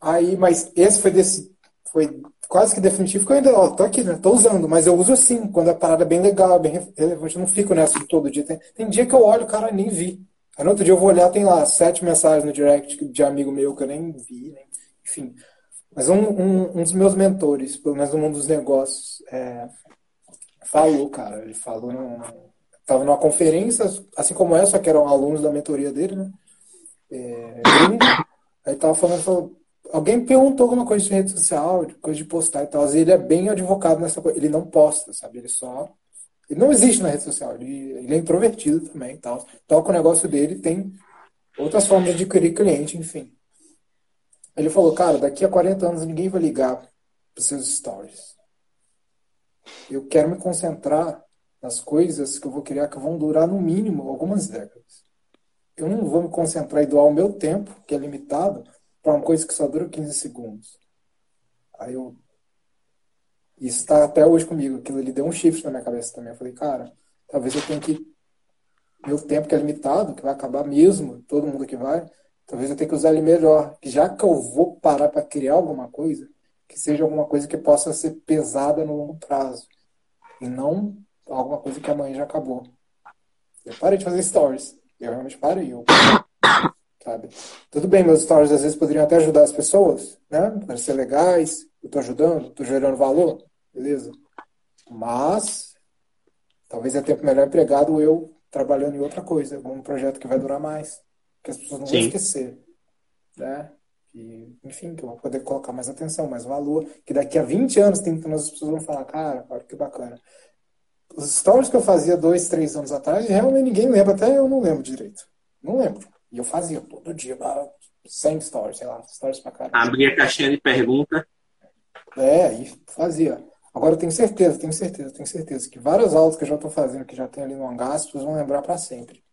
Aí, mas esse foi desse. Foi quase que definitivo, que eu ainda ó, tô aqui, né? Tô usando, mas eu uso assim, quando a parada é bem legal, bem relevante, eu não fico nessa de todo dia. Tem, tem dia que eu olho, cara, nem vi. Aí no outro dia eu vou olhar, tem lá sete mensagens no direct de amigo meu que eu nem vi, né? enfim. Mas um, um, um, dos meus mentores, pelo menos no mundo dos negócios, é, falou, cara, ele falou, no, tava numa conferência, assim como essa, que eram alunos da mentoria dele, né? É, aí tava falando, falou, Alguém perguntou alguma coisa de rede social, de coisa de postar e tal. Ele é bem advogado nessa coisa. Ele não posta, sabe? Ele só. Ele não existe na rede social. Ele, ele é introvertido também e tal. Toca o negócio dele, tem outras formas de adquirir cliente, enfim. Ele falou, cara, daqui a 40 anos ninguém vai ligar para seus stories. Eu quero me concentrar nas coisas que eu vou criar que vão durar no mínimo algumas décadas. Eu não vou me concentrar e doar o meu tempo, que é limitado, para uma coisa que só dura 15 segundos. Aí eu. Isso está até hoje comigo. Aquilo ali deu um shift na minha cabeça também. Eu falei, cara, talvez eu tenha que. Meu tempo que é limitado, que vai acabar mesmo, todo mundo que vai, talvez eu tenha que usar ele melhor. Já que eu vou parar para criar alguma coisa, que seja alguma coisa que possa ser pesada no longo prazo. E não alguma coisa que amanhã já acabou. Eu parei de fazer stories. Eu realmente parei. Eu sabe? Tudo bem, meus stories às vezes poderiam até ajudar as pessoas, né? Para ser legais, eu tô ajudando, tô gerando valor, beleza? Mas talvez é tempo melhor empregado eu trabalhando em outra coisa, algum projeto que vai durar mais, que as pessoas não Sim. vão esquecer, né? E, enfim, que eu vou poder colocar mais atenção, mais valor, que daqui a 20 anos, 30 anos, as pessoas vão falar, cara, olha que bacana. Os stories que eu fazia dois, três anos atrás, realmente ninguém lembra, até eu não lembro direito. Não lembro. E eu fazia todo dia, 100 stories, sei lá, stories pra caramba. Abria a caixinha de pergunta. É, e fazia. Agora eu tenho certeza, tenho certeza, tenho certeza que várias aulas que eu já estou fazendo, que já tem ali no hangar, as pessoas vão lembrar para sempre.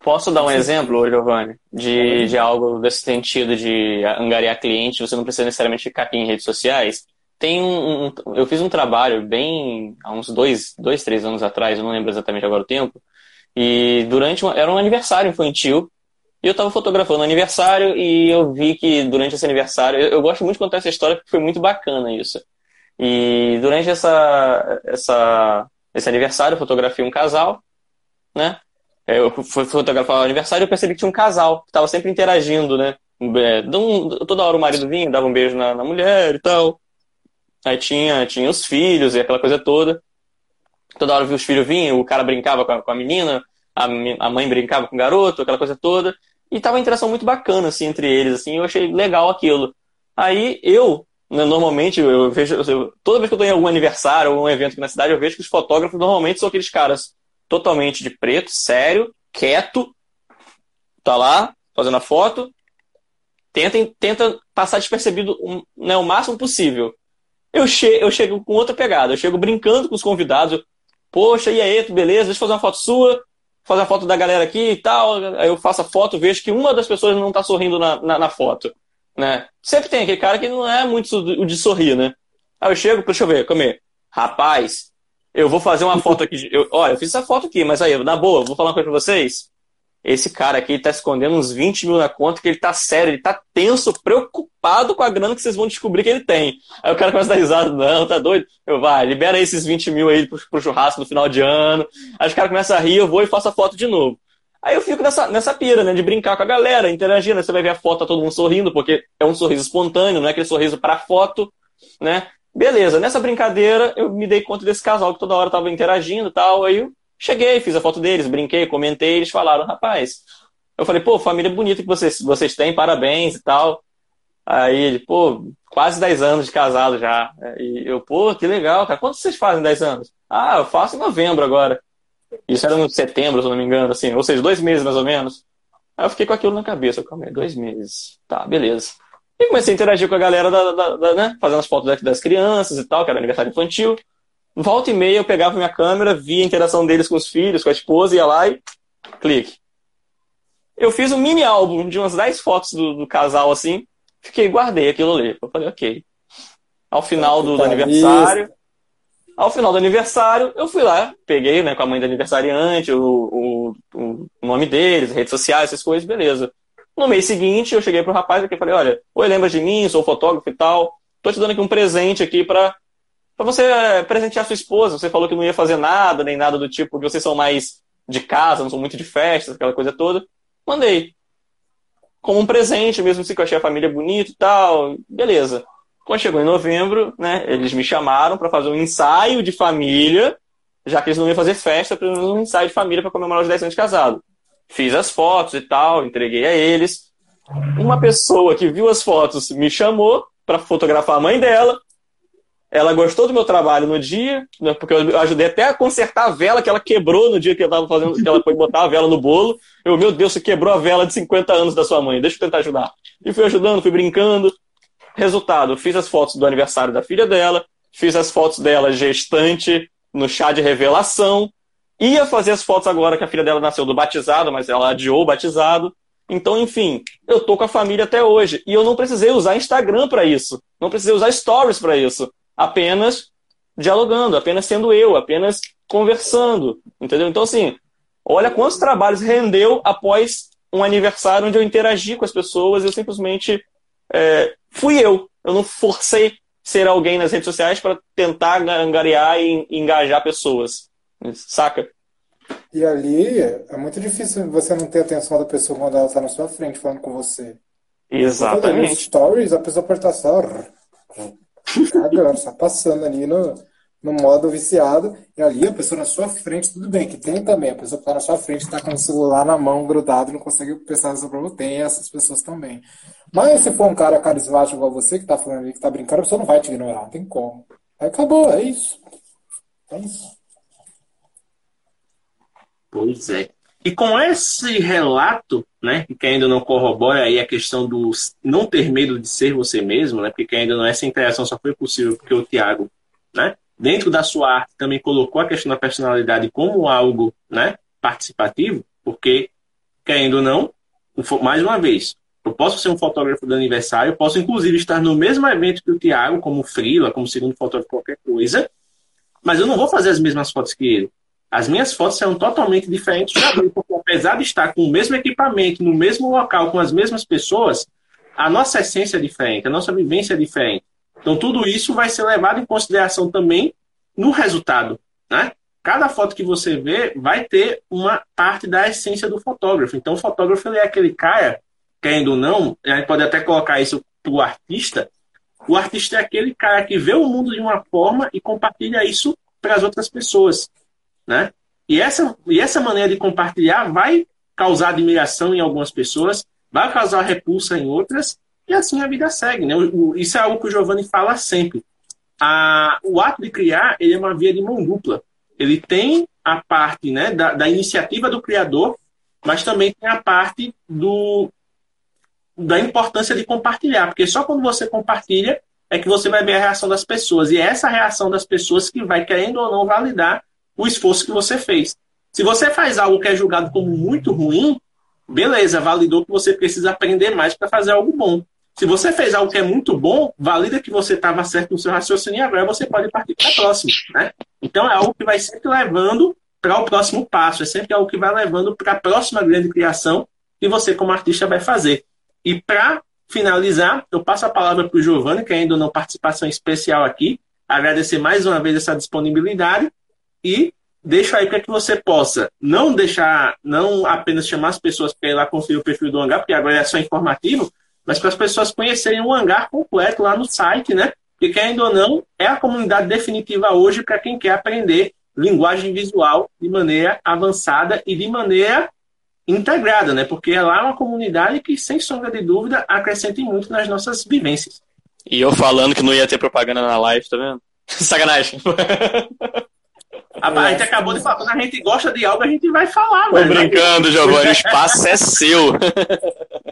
Posso dar um exemplo, Giovanni, de, de algo desse sentido de angariar cliente, você não precisa necessariamente ficar aqui em redes sociais? Tem um, um, eu fiz um trabalho bem há uns dois, dois, três anos atrás, eu não lembro exatamente agora o tempo, e durante uma, era um aniversário infantil. E eu estava fotografando o aniversário e eu vi que durante esse aniversário, eu, eu, gosto muito de contar essa história porque foi muito bacana isso. E durante essa, essa, esse aniversário eu fotografei um casal, né? Eu fui fotografar o aniversário e eu percebi que tinha um casal que estava sempre interagindo, né? É, toda hora o marido vinha, dava um beijo na, na mulher e tal. Aí tinha, tinha os filhos e aquela coisa toda. Toda hora os filhos vinham, o cara brincava com a, com a menina, a, a mãe brincava com o garoto, aquela coisa toda. E tava uma interação muito bacana, assim, entre eles, assim, eu achei legal aquilo. Aí eu, né, normalmente, eu vejo, eu, toda vez que eu tô em algum aniversário ou um evento aqui na cidade, eu vejo que os fotógrafos normalmente são aqueles caras totalmente de preto, sério, quieto, tá lá, fazendo a foto, tenta, tenta passar despercebido um, né, o máximo possível. Eu, che eu chego com outra pegada, eu chego brincando com os convidados, Poxa, e aí, beleza? Deixa eu fazer uma foto sua. fazer a foto da galera aqui e tal. Aí eu faço a foto, vejo que uma das pessoas não tá sorrindo na, na, na foto. Né? Sempre tem aquele cara que não é muito o de sorrir, né? Aí eu chego, deixa eu ver, comer. Rapaz, eu vou fazer uma foto aqui. Eu, olha, eu fiz essa foto aqui, mas aí, na boa, vou falar uma coisa pra vocês. Esse cara aqui tá escondendo uns 20 mil na conta, que ele tá sério, ele tá tenso, preocupado com a grana que vocês vão descobrir que ele tem. Aí o cara começa a dar risada, não, tá doido? Eu, vai, libera esses 20 mil aí pro, pro churrasco no final de ano. Aí os caras começam a rir, eu vou e faço a foto de novo. Aí eu fico nessa, nessa pira, né, de brincar com a galera, interagindo. Aí você vai ver a foto, tá todo mundo sorrindo, porque é um sorriso espontâneo, não é aquele sorriso pra foto, né? Beleza, nessa brincadeira eu me dei conta desse casal que toda hora tava interagindo e tal. Aí eu cheguei, fiz a foto deles, brinquei, comentei, eles falaram, rapaz. Eu falei, pô, família bonita que vocês, vocês têm, parabéns e tal. Aí ele, pô, quase 10 anos de casado já. E eu, pô, que legal, cara. Quantos vocês fazem 10 anos? Ah, eu faço em novembro agora. Isso era no setembro, se eu não me engano, assim, ou seja, dois meses mais ou menos. Aí eu fiquei com aquilo na cabeça. Calma aí, dois meses. Tá, beleza. E comecei a interagir com a galera, da, da, da né? Fazendo as fotos das crianças e tal, que era aniversário infantil. Volta e meia eu pegava minha câmera, via a interação deles com os filhos, com a esposa, ia lá e clique. Eu fiz um mini álbum de umas 10 fotos do, do casal assim, fiquei, guardei aquilo ali. Eu falei, ok. Ao final do, do aniversário, ao final do aniversário, eu fui lá, peguei né, com a mãe do aniversariante, o, o, o nome deles, redes sociais, essas coisas, beleza. No mês seguinte, eu cheguei pro rapaz aqui e falei, olha, oi, lembra de mim, sou fotógrafo e tal, tô te dando aqui um presente aqui para para você eh, presentear sua esposa. Você falou que não ia fazer nada, nem nada do tipo, porque vocês são mais de casa, não são muito de festas, aquela coisa toda. Mandei. Como um presente, mesmo assim que eu achei a família bonita e tal. Beleza. Quando chegou em novembro, né, eles me chamaram para fazer um ensaio de família, já que eles não iam fazer festa, para um ensaio de família para comemorar os 10 anos de casado. Fiz as fotos e tal, entreguei a eles. Uma pessoa que viu as fotos me chamou para fotografar a mãe dela. Ela gostou do meu trabalho no dia, né, porque eu ajudei até a consertar a vela que ela quebrou no dia que eu estava fazendo, que ela foi botar a vela no bolo. Eu, meu Deus, você quebrou a vela de 50 anos da sua mãe, deixa eu tentar ajudar. E fui ajudando, fui brincando. Resultado, fiz as fotos do aniversário da filha dela, fiz as fotos dela gestante no chá de revelação, Ia fazer as fotos agora que a filha dela nasceu do batizado, mas ela adiou o batizado. Então, enfim, eu tô com a família até hoje. E eu não precisei usar Instagram para isso. Não precisei usar stories para isso. Apenas dialogando, apenas sendo eu, apenas conversando. Entendeu? Então, assim, olha quantos trabalhos rendeu após um aniversário onde eu interagi com as pessoas eu simplesmente é, fui eu. Eu não forcei ser alguém nas redes sociais para tentar angariar e engajar pessoas. Saca? E ali é muito difícil você não ter atenção da pessoa quando ela está na sua frente falando com você. Exatamente. Nos stories, a pessoa pode estar só cagando, só passando ali no, no modo viciado. E ali a pessoa na sua frente, tudo bem, que tem também. A pessoa que está na sua frente está com o celular na mão, grudado, não consegue prestar atenção para você. Tem essas pessoas também. Mas se for um cara carismático igual você, que está falando ali, que está brincando, a pessoa não vai te ignorar, não tem como. Aí acabou, é isso. É isso. Pois é. E com esse relato, né, que ainda não corrobora aí a questão do não ter medo de ser você mesmo, né, porque ainda não essa interação só foi possível porque o Tiago, né, dentro da sua arte também colocou a questão da personalidade como algo, né, participativo, porque querendo ou não, mais uma vez, eu posso ser um fotógrafo do aniversário, eu posso inclusive estar no mesmo evento que o Tiago, como frila, como segundo fotógrafo, qualquer coisa, mas eu não vou fazer as mesmas fotos que ele. As minhas fotos são totalmente diferentes porque apesar de estar com o mesmo equipamento, no mesmo local, com as mesmas pessoas, a nossa essência é diferente, a nossa vivência é diferente. Então, tudo isso vai ser levado em consideração também no resultado. Né? Cada foto que você vê vai ter uma parte da essência do fotógrafo. Então, o fotógrafo é aquele cara, querendo ou não, a gente pode até colocar isso para o artista. O artista é aquele cara que vê o mundo de uma forma e compartilha isso para as outras pessoas. Né? E, essa, e essa maneira de compartilhar vai causar admiração em algumas pessoas, vai causar repulsa em outras, e assim a vida segue. Né? O, o, isso é algo que o Giovanni fala sempre. A, o ato de criar ele é uma via de mão dupla. Ele tem a parte né, da, da iniciativa do criador, mas também tem a parte do, da importância de compartilhar, porque só quando você compartilha é que você vai ver a reação das pessoas. E é essa reação das pessoas que vai, querendo ou não, validar o esforço que você fez. Se você faz algo que é julgado como muito ruim, beleza, validou que você precisa aprender mais para fazer algo bom. Se você fez algo que é muito bom, valida que você estava certo no seu raciocínio e agora você pode partir para a próxima. Né? Então é algo que vai sempre levando para o próximo passo, é sempre algo que vai levando para a próxima grande criação que você, como artista, vai fazer. E para finalizar, eu passo a palavra para o Giovanni, que ainda não participação especial aqui, agradecer mais uma vez essa disponibilidade e deixo aí para que você possa não deixar, não apenas chamar as pessoas para ir lá conferir o perfil do hangar, porque agora é só informativo, mas para as pessoas conhecerem o hangar completo lá no site, né? Porque, ainda ou não, é a comunidade definitiva hoje para quem quer aprender linguagem visual de maneira avançada e de maneira integrada, né? Porque lá é uma comunidade que, sem sombra de dúvida, acrescenta muito nas nossas vivências. E eu falando que não ia ter propaganda na live, tá vendo? Sacanagem. A, gente acabou de falar, quando a gente gosta de algo, a gente vai falar, Tô mano. brincando, Giovanni, o espaço é seu.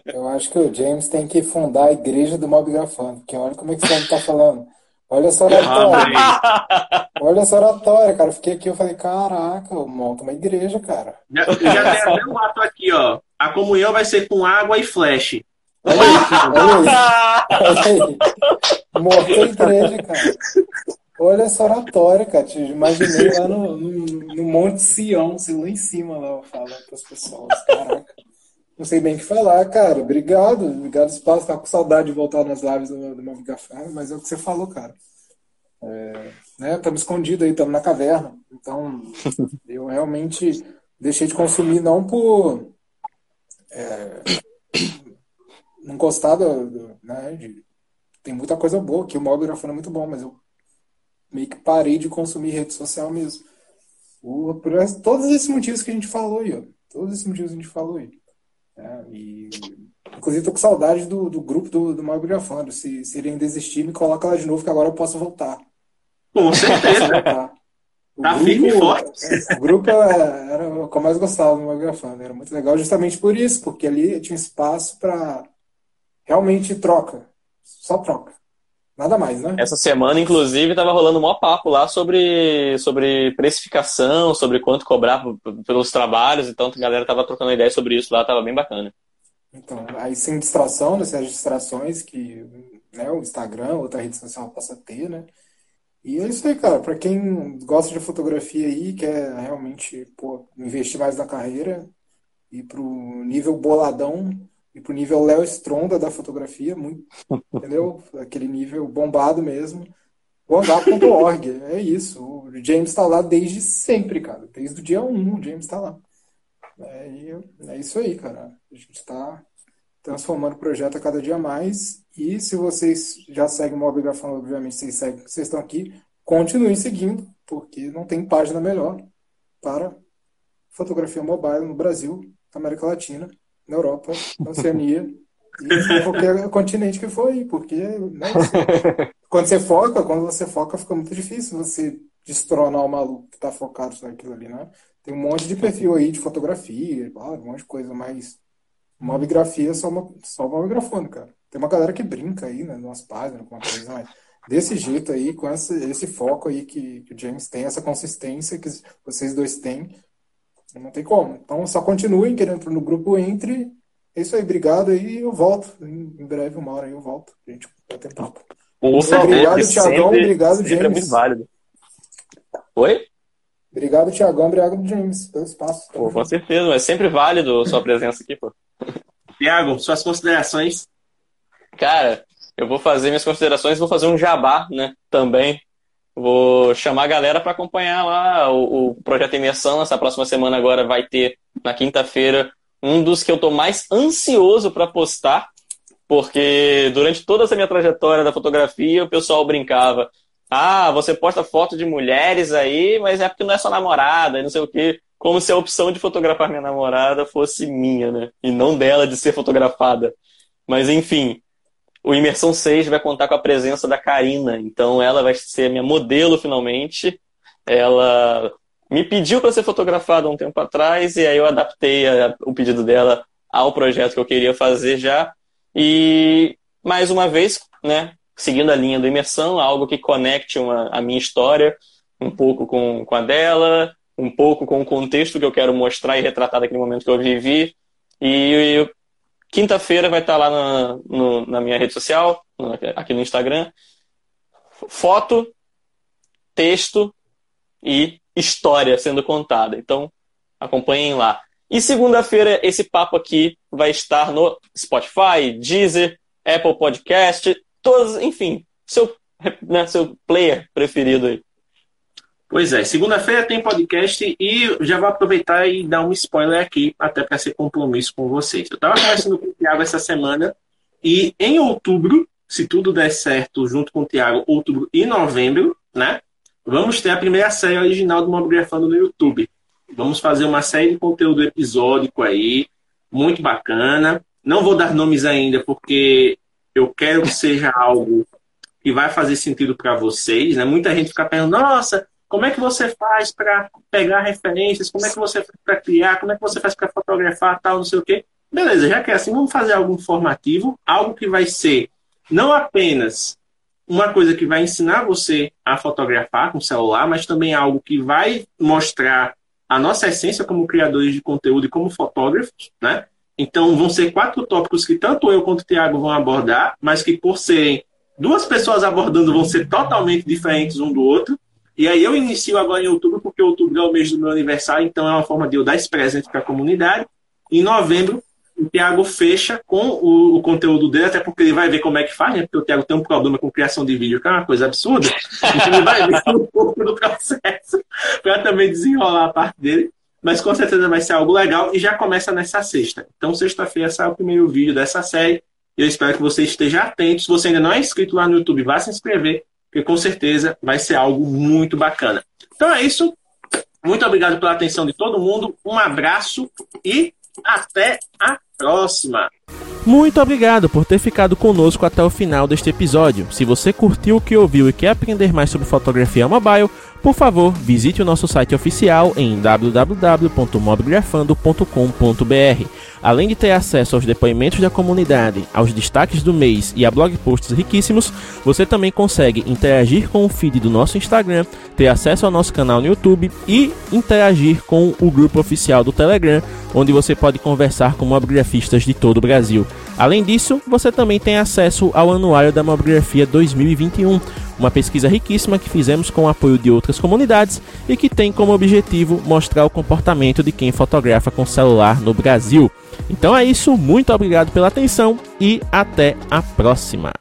Eu acho que o James tem que fundar a igreja do Mob Grafando, porque olha como é que você tá falando. Olha essa oratória. olha essa oratória, cara. Eu fiquei aqui, eu falei, caraca, monta uma igreja, cara. Já, já tem até um ato aqui, ó. A comunhão vai ser com água e flash. Olha aí, olha aí. Olha aí. A igreja, cara. Olha essa oratória, cara. Te imaginei lá no, no, no Monte Sião, assim, lá em cima, lá, falando para as pessoas. Caraca. Não sei bem o que falar, cara. Obrigado. Obrigado, espaço. Tá com saudade de voltar nas lives do, do Mob Café, mas é o que você falou, cara. É, né, estamos escondidos aí, estamos na caverna. Então, eu realmente deixei de consumir não por é, não gostar do, do né, de, tem muita coisa boa, que o mob grafando é muito bom, mas eu meio que parei de consumir rede social mesmo. O, por todos esses motivos que a gente falou aí, ó. Todos esses motivos que a gente falou aí. É, e, inclusive, tô com saudade do, do grupo do, do Maio Grafando. Se, se ele ainda existir, me coloca lá de novo, que agora eu posso voltar. Com certeza. Voltar. O tá grupo, forte. O grupo era, era o que eu mais gostava do Grafando. Era muito legal justamente por isso, porque ali tinha espaço para realmente troca. Só troca. Nada mais, né? Essa semana, inclusive, estava rolando um maior papo lá sobre, sobre precificação, sobre quanto cobrar pelos trabalhos, então a galera tava trocando ideia sobre isso lá, tava bem bacana. Então, aí sem distração, dessas né, distrações que né, o Instagram, outra rede social possa ter, né? E é isso aí, cara. Para quem gosta de fotografia aí, quer realmente pô, investir mais na carreira e pro nível boladão, e pro nível Léo Stronda da fotografia, muito, entendeu? Aquele nível bombado mesmo. Hangar.org, é isso. O James está lá desde sempre, cara. Desde o dia 1 o James está lá. É, é isso aí, cara. A gente está transformando o projeto a cada dia mais. E se vocês já seguem o Mobigrafando, obviamente vocês, seguem, vocês estão aqui, continuem seguindo, porque não tem página melhor para fotografia mobile no Brasil, na América Latina na Europa, na Oceania e qualquer continente que for aí, porque né, você, quando você foca, quando você foca, fica muito difícil você destronar o maluco que está focado naquilo ali, né? Tem um monte de perfil aí de fotografia, um monte de coisa, mas mobigrafia é só, uma, só mobigrafando, cara. Tem uma galera que brinca aí, né, nas páginas, alguma coisa, mas desse jeito aí, com esse, esse foco aí que, que o James tem, essa consistência que vocês dois têm, não tem como. Então só continuem querendo no grupo entre. É isso aí, obrigado aí. Eu volto. Em breve, uma hora aí eu volto. A gente vai ter papo. obrigado, Tiagão. Obrigado, James. É muito válido. Oi? Obrigado, Tiagão. Obrigado, James, pelo espaço. Pô, com certeza, é sempre válido a sua presença aqui, pô. Tiago, suas considerações. Cara, eu vou fazer minhas considerações, vou fazer um jabá, né, também. Vou chamar a galera para acompanhar lá o, o, projeto Imersão. Essa próxima semana agora vai ter, na quinta-feira, um dos que eu estou mais ansioso para postar, porque durante toda essa minha trajetória da fotografia, o pessoal brincava. Ah, você posta foto de mulheres aí, mas é porque não é sua namorada, não sei o quê. Como se a opção de fotografar minha namorada fosse minha, né? E não dela de ser fotografada. Mas enfim, o Imersão 6 vai contar com a presença da Karina. Então ela vai ser minha modelo finalmente. Ela me pediu para ser fotografada um tempo atrás e aí eu adaptei a, o pedido dela ao projeto que eu queria fazer já. E mais uma vez, né, seguindo a linha do imersão, algo que conecte uma, a minha história um pouco com, com a dela, um pouco com o contexto que eu quero mostrar e retratar daquele momento que eu vivi. E quinta-feira vai estar lá na, no, na minha rede social, aqui no Instagram. Foto, texto e história sendo contada. Então, acompanhem lá. E segunda-feira, esse papo aqui vai estar no Spotify, Deezer, Apple Podcast, todos, enfim, seu, né, seu player preferido aí. Pois é, segunda-feira tem podcast e já vou aproveitar e dar um spoiler aqui, até para ser compromisso com vocês. Eu estava conversando com o Thiago essa semana e em outubro, se tudo der certo, junto com o Thiago, outubro e novembro, né? Vamos ter a primeira série original do Mobgrafando no YouTube. Vamos fazer uma série de conteúdo episódico aí, muito bacana. Não vou dar nomes ainda, porque eu quero que seja algo que vai fazer sentido para vocês. Né? Muita gente fica perguntando, nossa, como é que você faz para pegar referências? Como é que você faz para criar? Como é que você faz para fotografar, tal, não sei o quê? Beleza, já que é assim, vamos fazer algo informativo, algo que vai ser não apenas uma coisa que vai ensinar você a fotografar com o celular, mas também algo que vai mostrar a nossa essência como criadores de conteúdo e como fotógrafos, né? Então vão ser quatro tópicos que tanto eu quanto o Tiago vão abordar, mas que por serem duas pessoas abordando vão ser totalmente diferentes um do outro. E aí eu inicio agora em outubro, porque outubro é o mês do meu aniversário, então é uma forma de eu dar esse presente para a comunidade. Em novembro o Thiago fecha com o, o, conteúdo dele, até porque ele vai ver como é que faz, né? Porque o Thiago tem um problema com criação de vídeo, que é uma coisa absurda. Então ele vai ver um pouco do processo para também desenrolar a parte dele. Mas com certeza vai ser algo legal e já começa nessa sexta. Então, sexta-feira sai o primeiro vídeo dessa série. Eu espero que você esteja atento. Se você ainda não é inscrito lá no YouTube, vá se inscrever, porque com certeza vai ser algo muito bacana. Então é isso. Muito obrigado pela atenção de todo mundo. Um abraço e até a próxima! Muito obrigado por ter ficado conosco até o final deste episódio. Se você curtiu o que ouviu e quer aprender mais sobre fotografia mobile, por favor, visite o nosso site oficial em www.mobgrafando.com.br. Além de ter acesso aos depoimentos da comunidade, aos destaques do mês e a blog posts riquíssimos, você também consegue interagir com o feed do nosso Instagram, ter acesso ao nosso canal no YouTube e interagir com o grupo oficial do Telegram, onde você pode conversar com mobigrafistas de todo o Brasil. Além disso, você também tem acesso ao Anuário da Mobigrafia 2021 uma pesquisa riquíssima que fizemos com o apoio de outras comunidades e que tem como objetivo mostrar o comportamento de quem fotografa com celular no Brasil. Então é isso, muito obrigado pela atenção e até a próxima.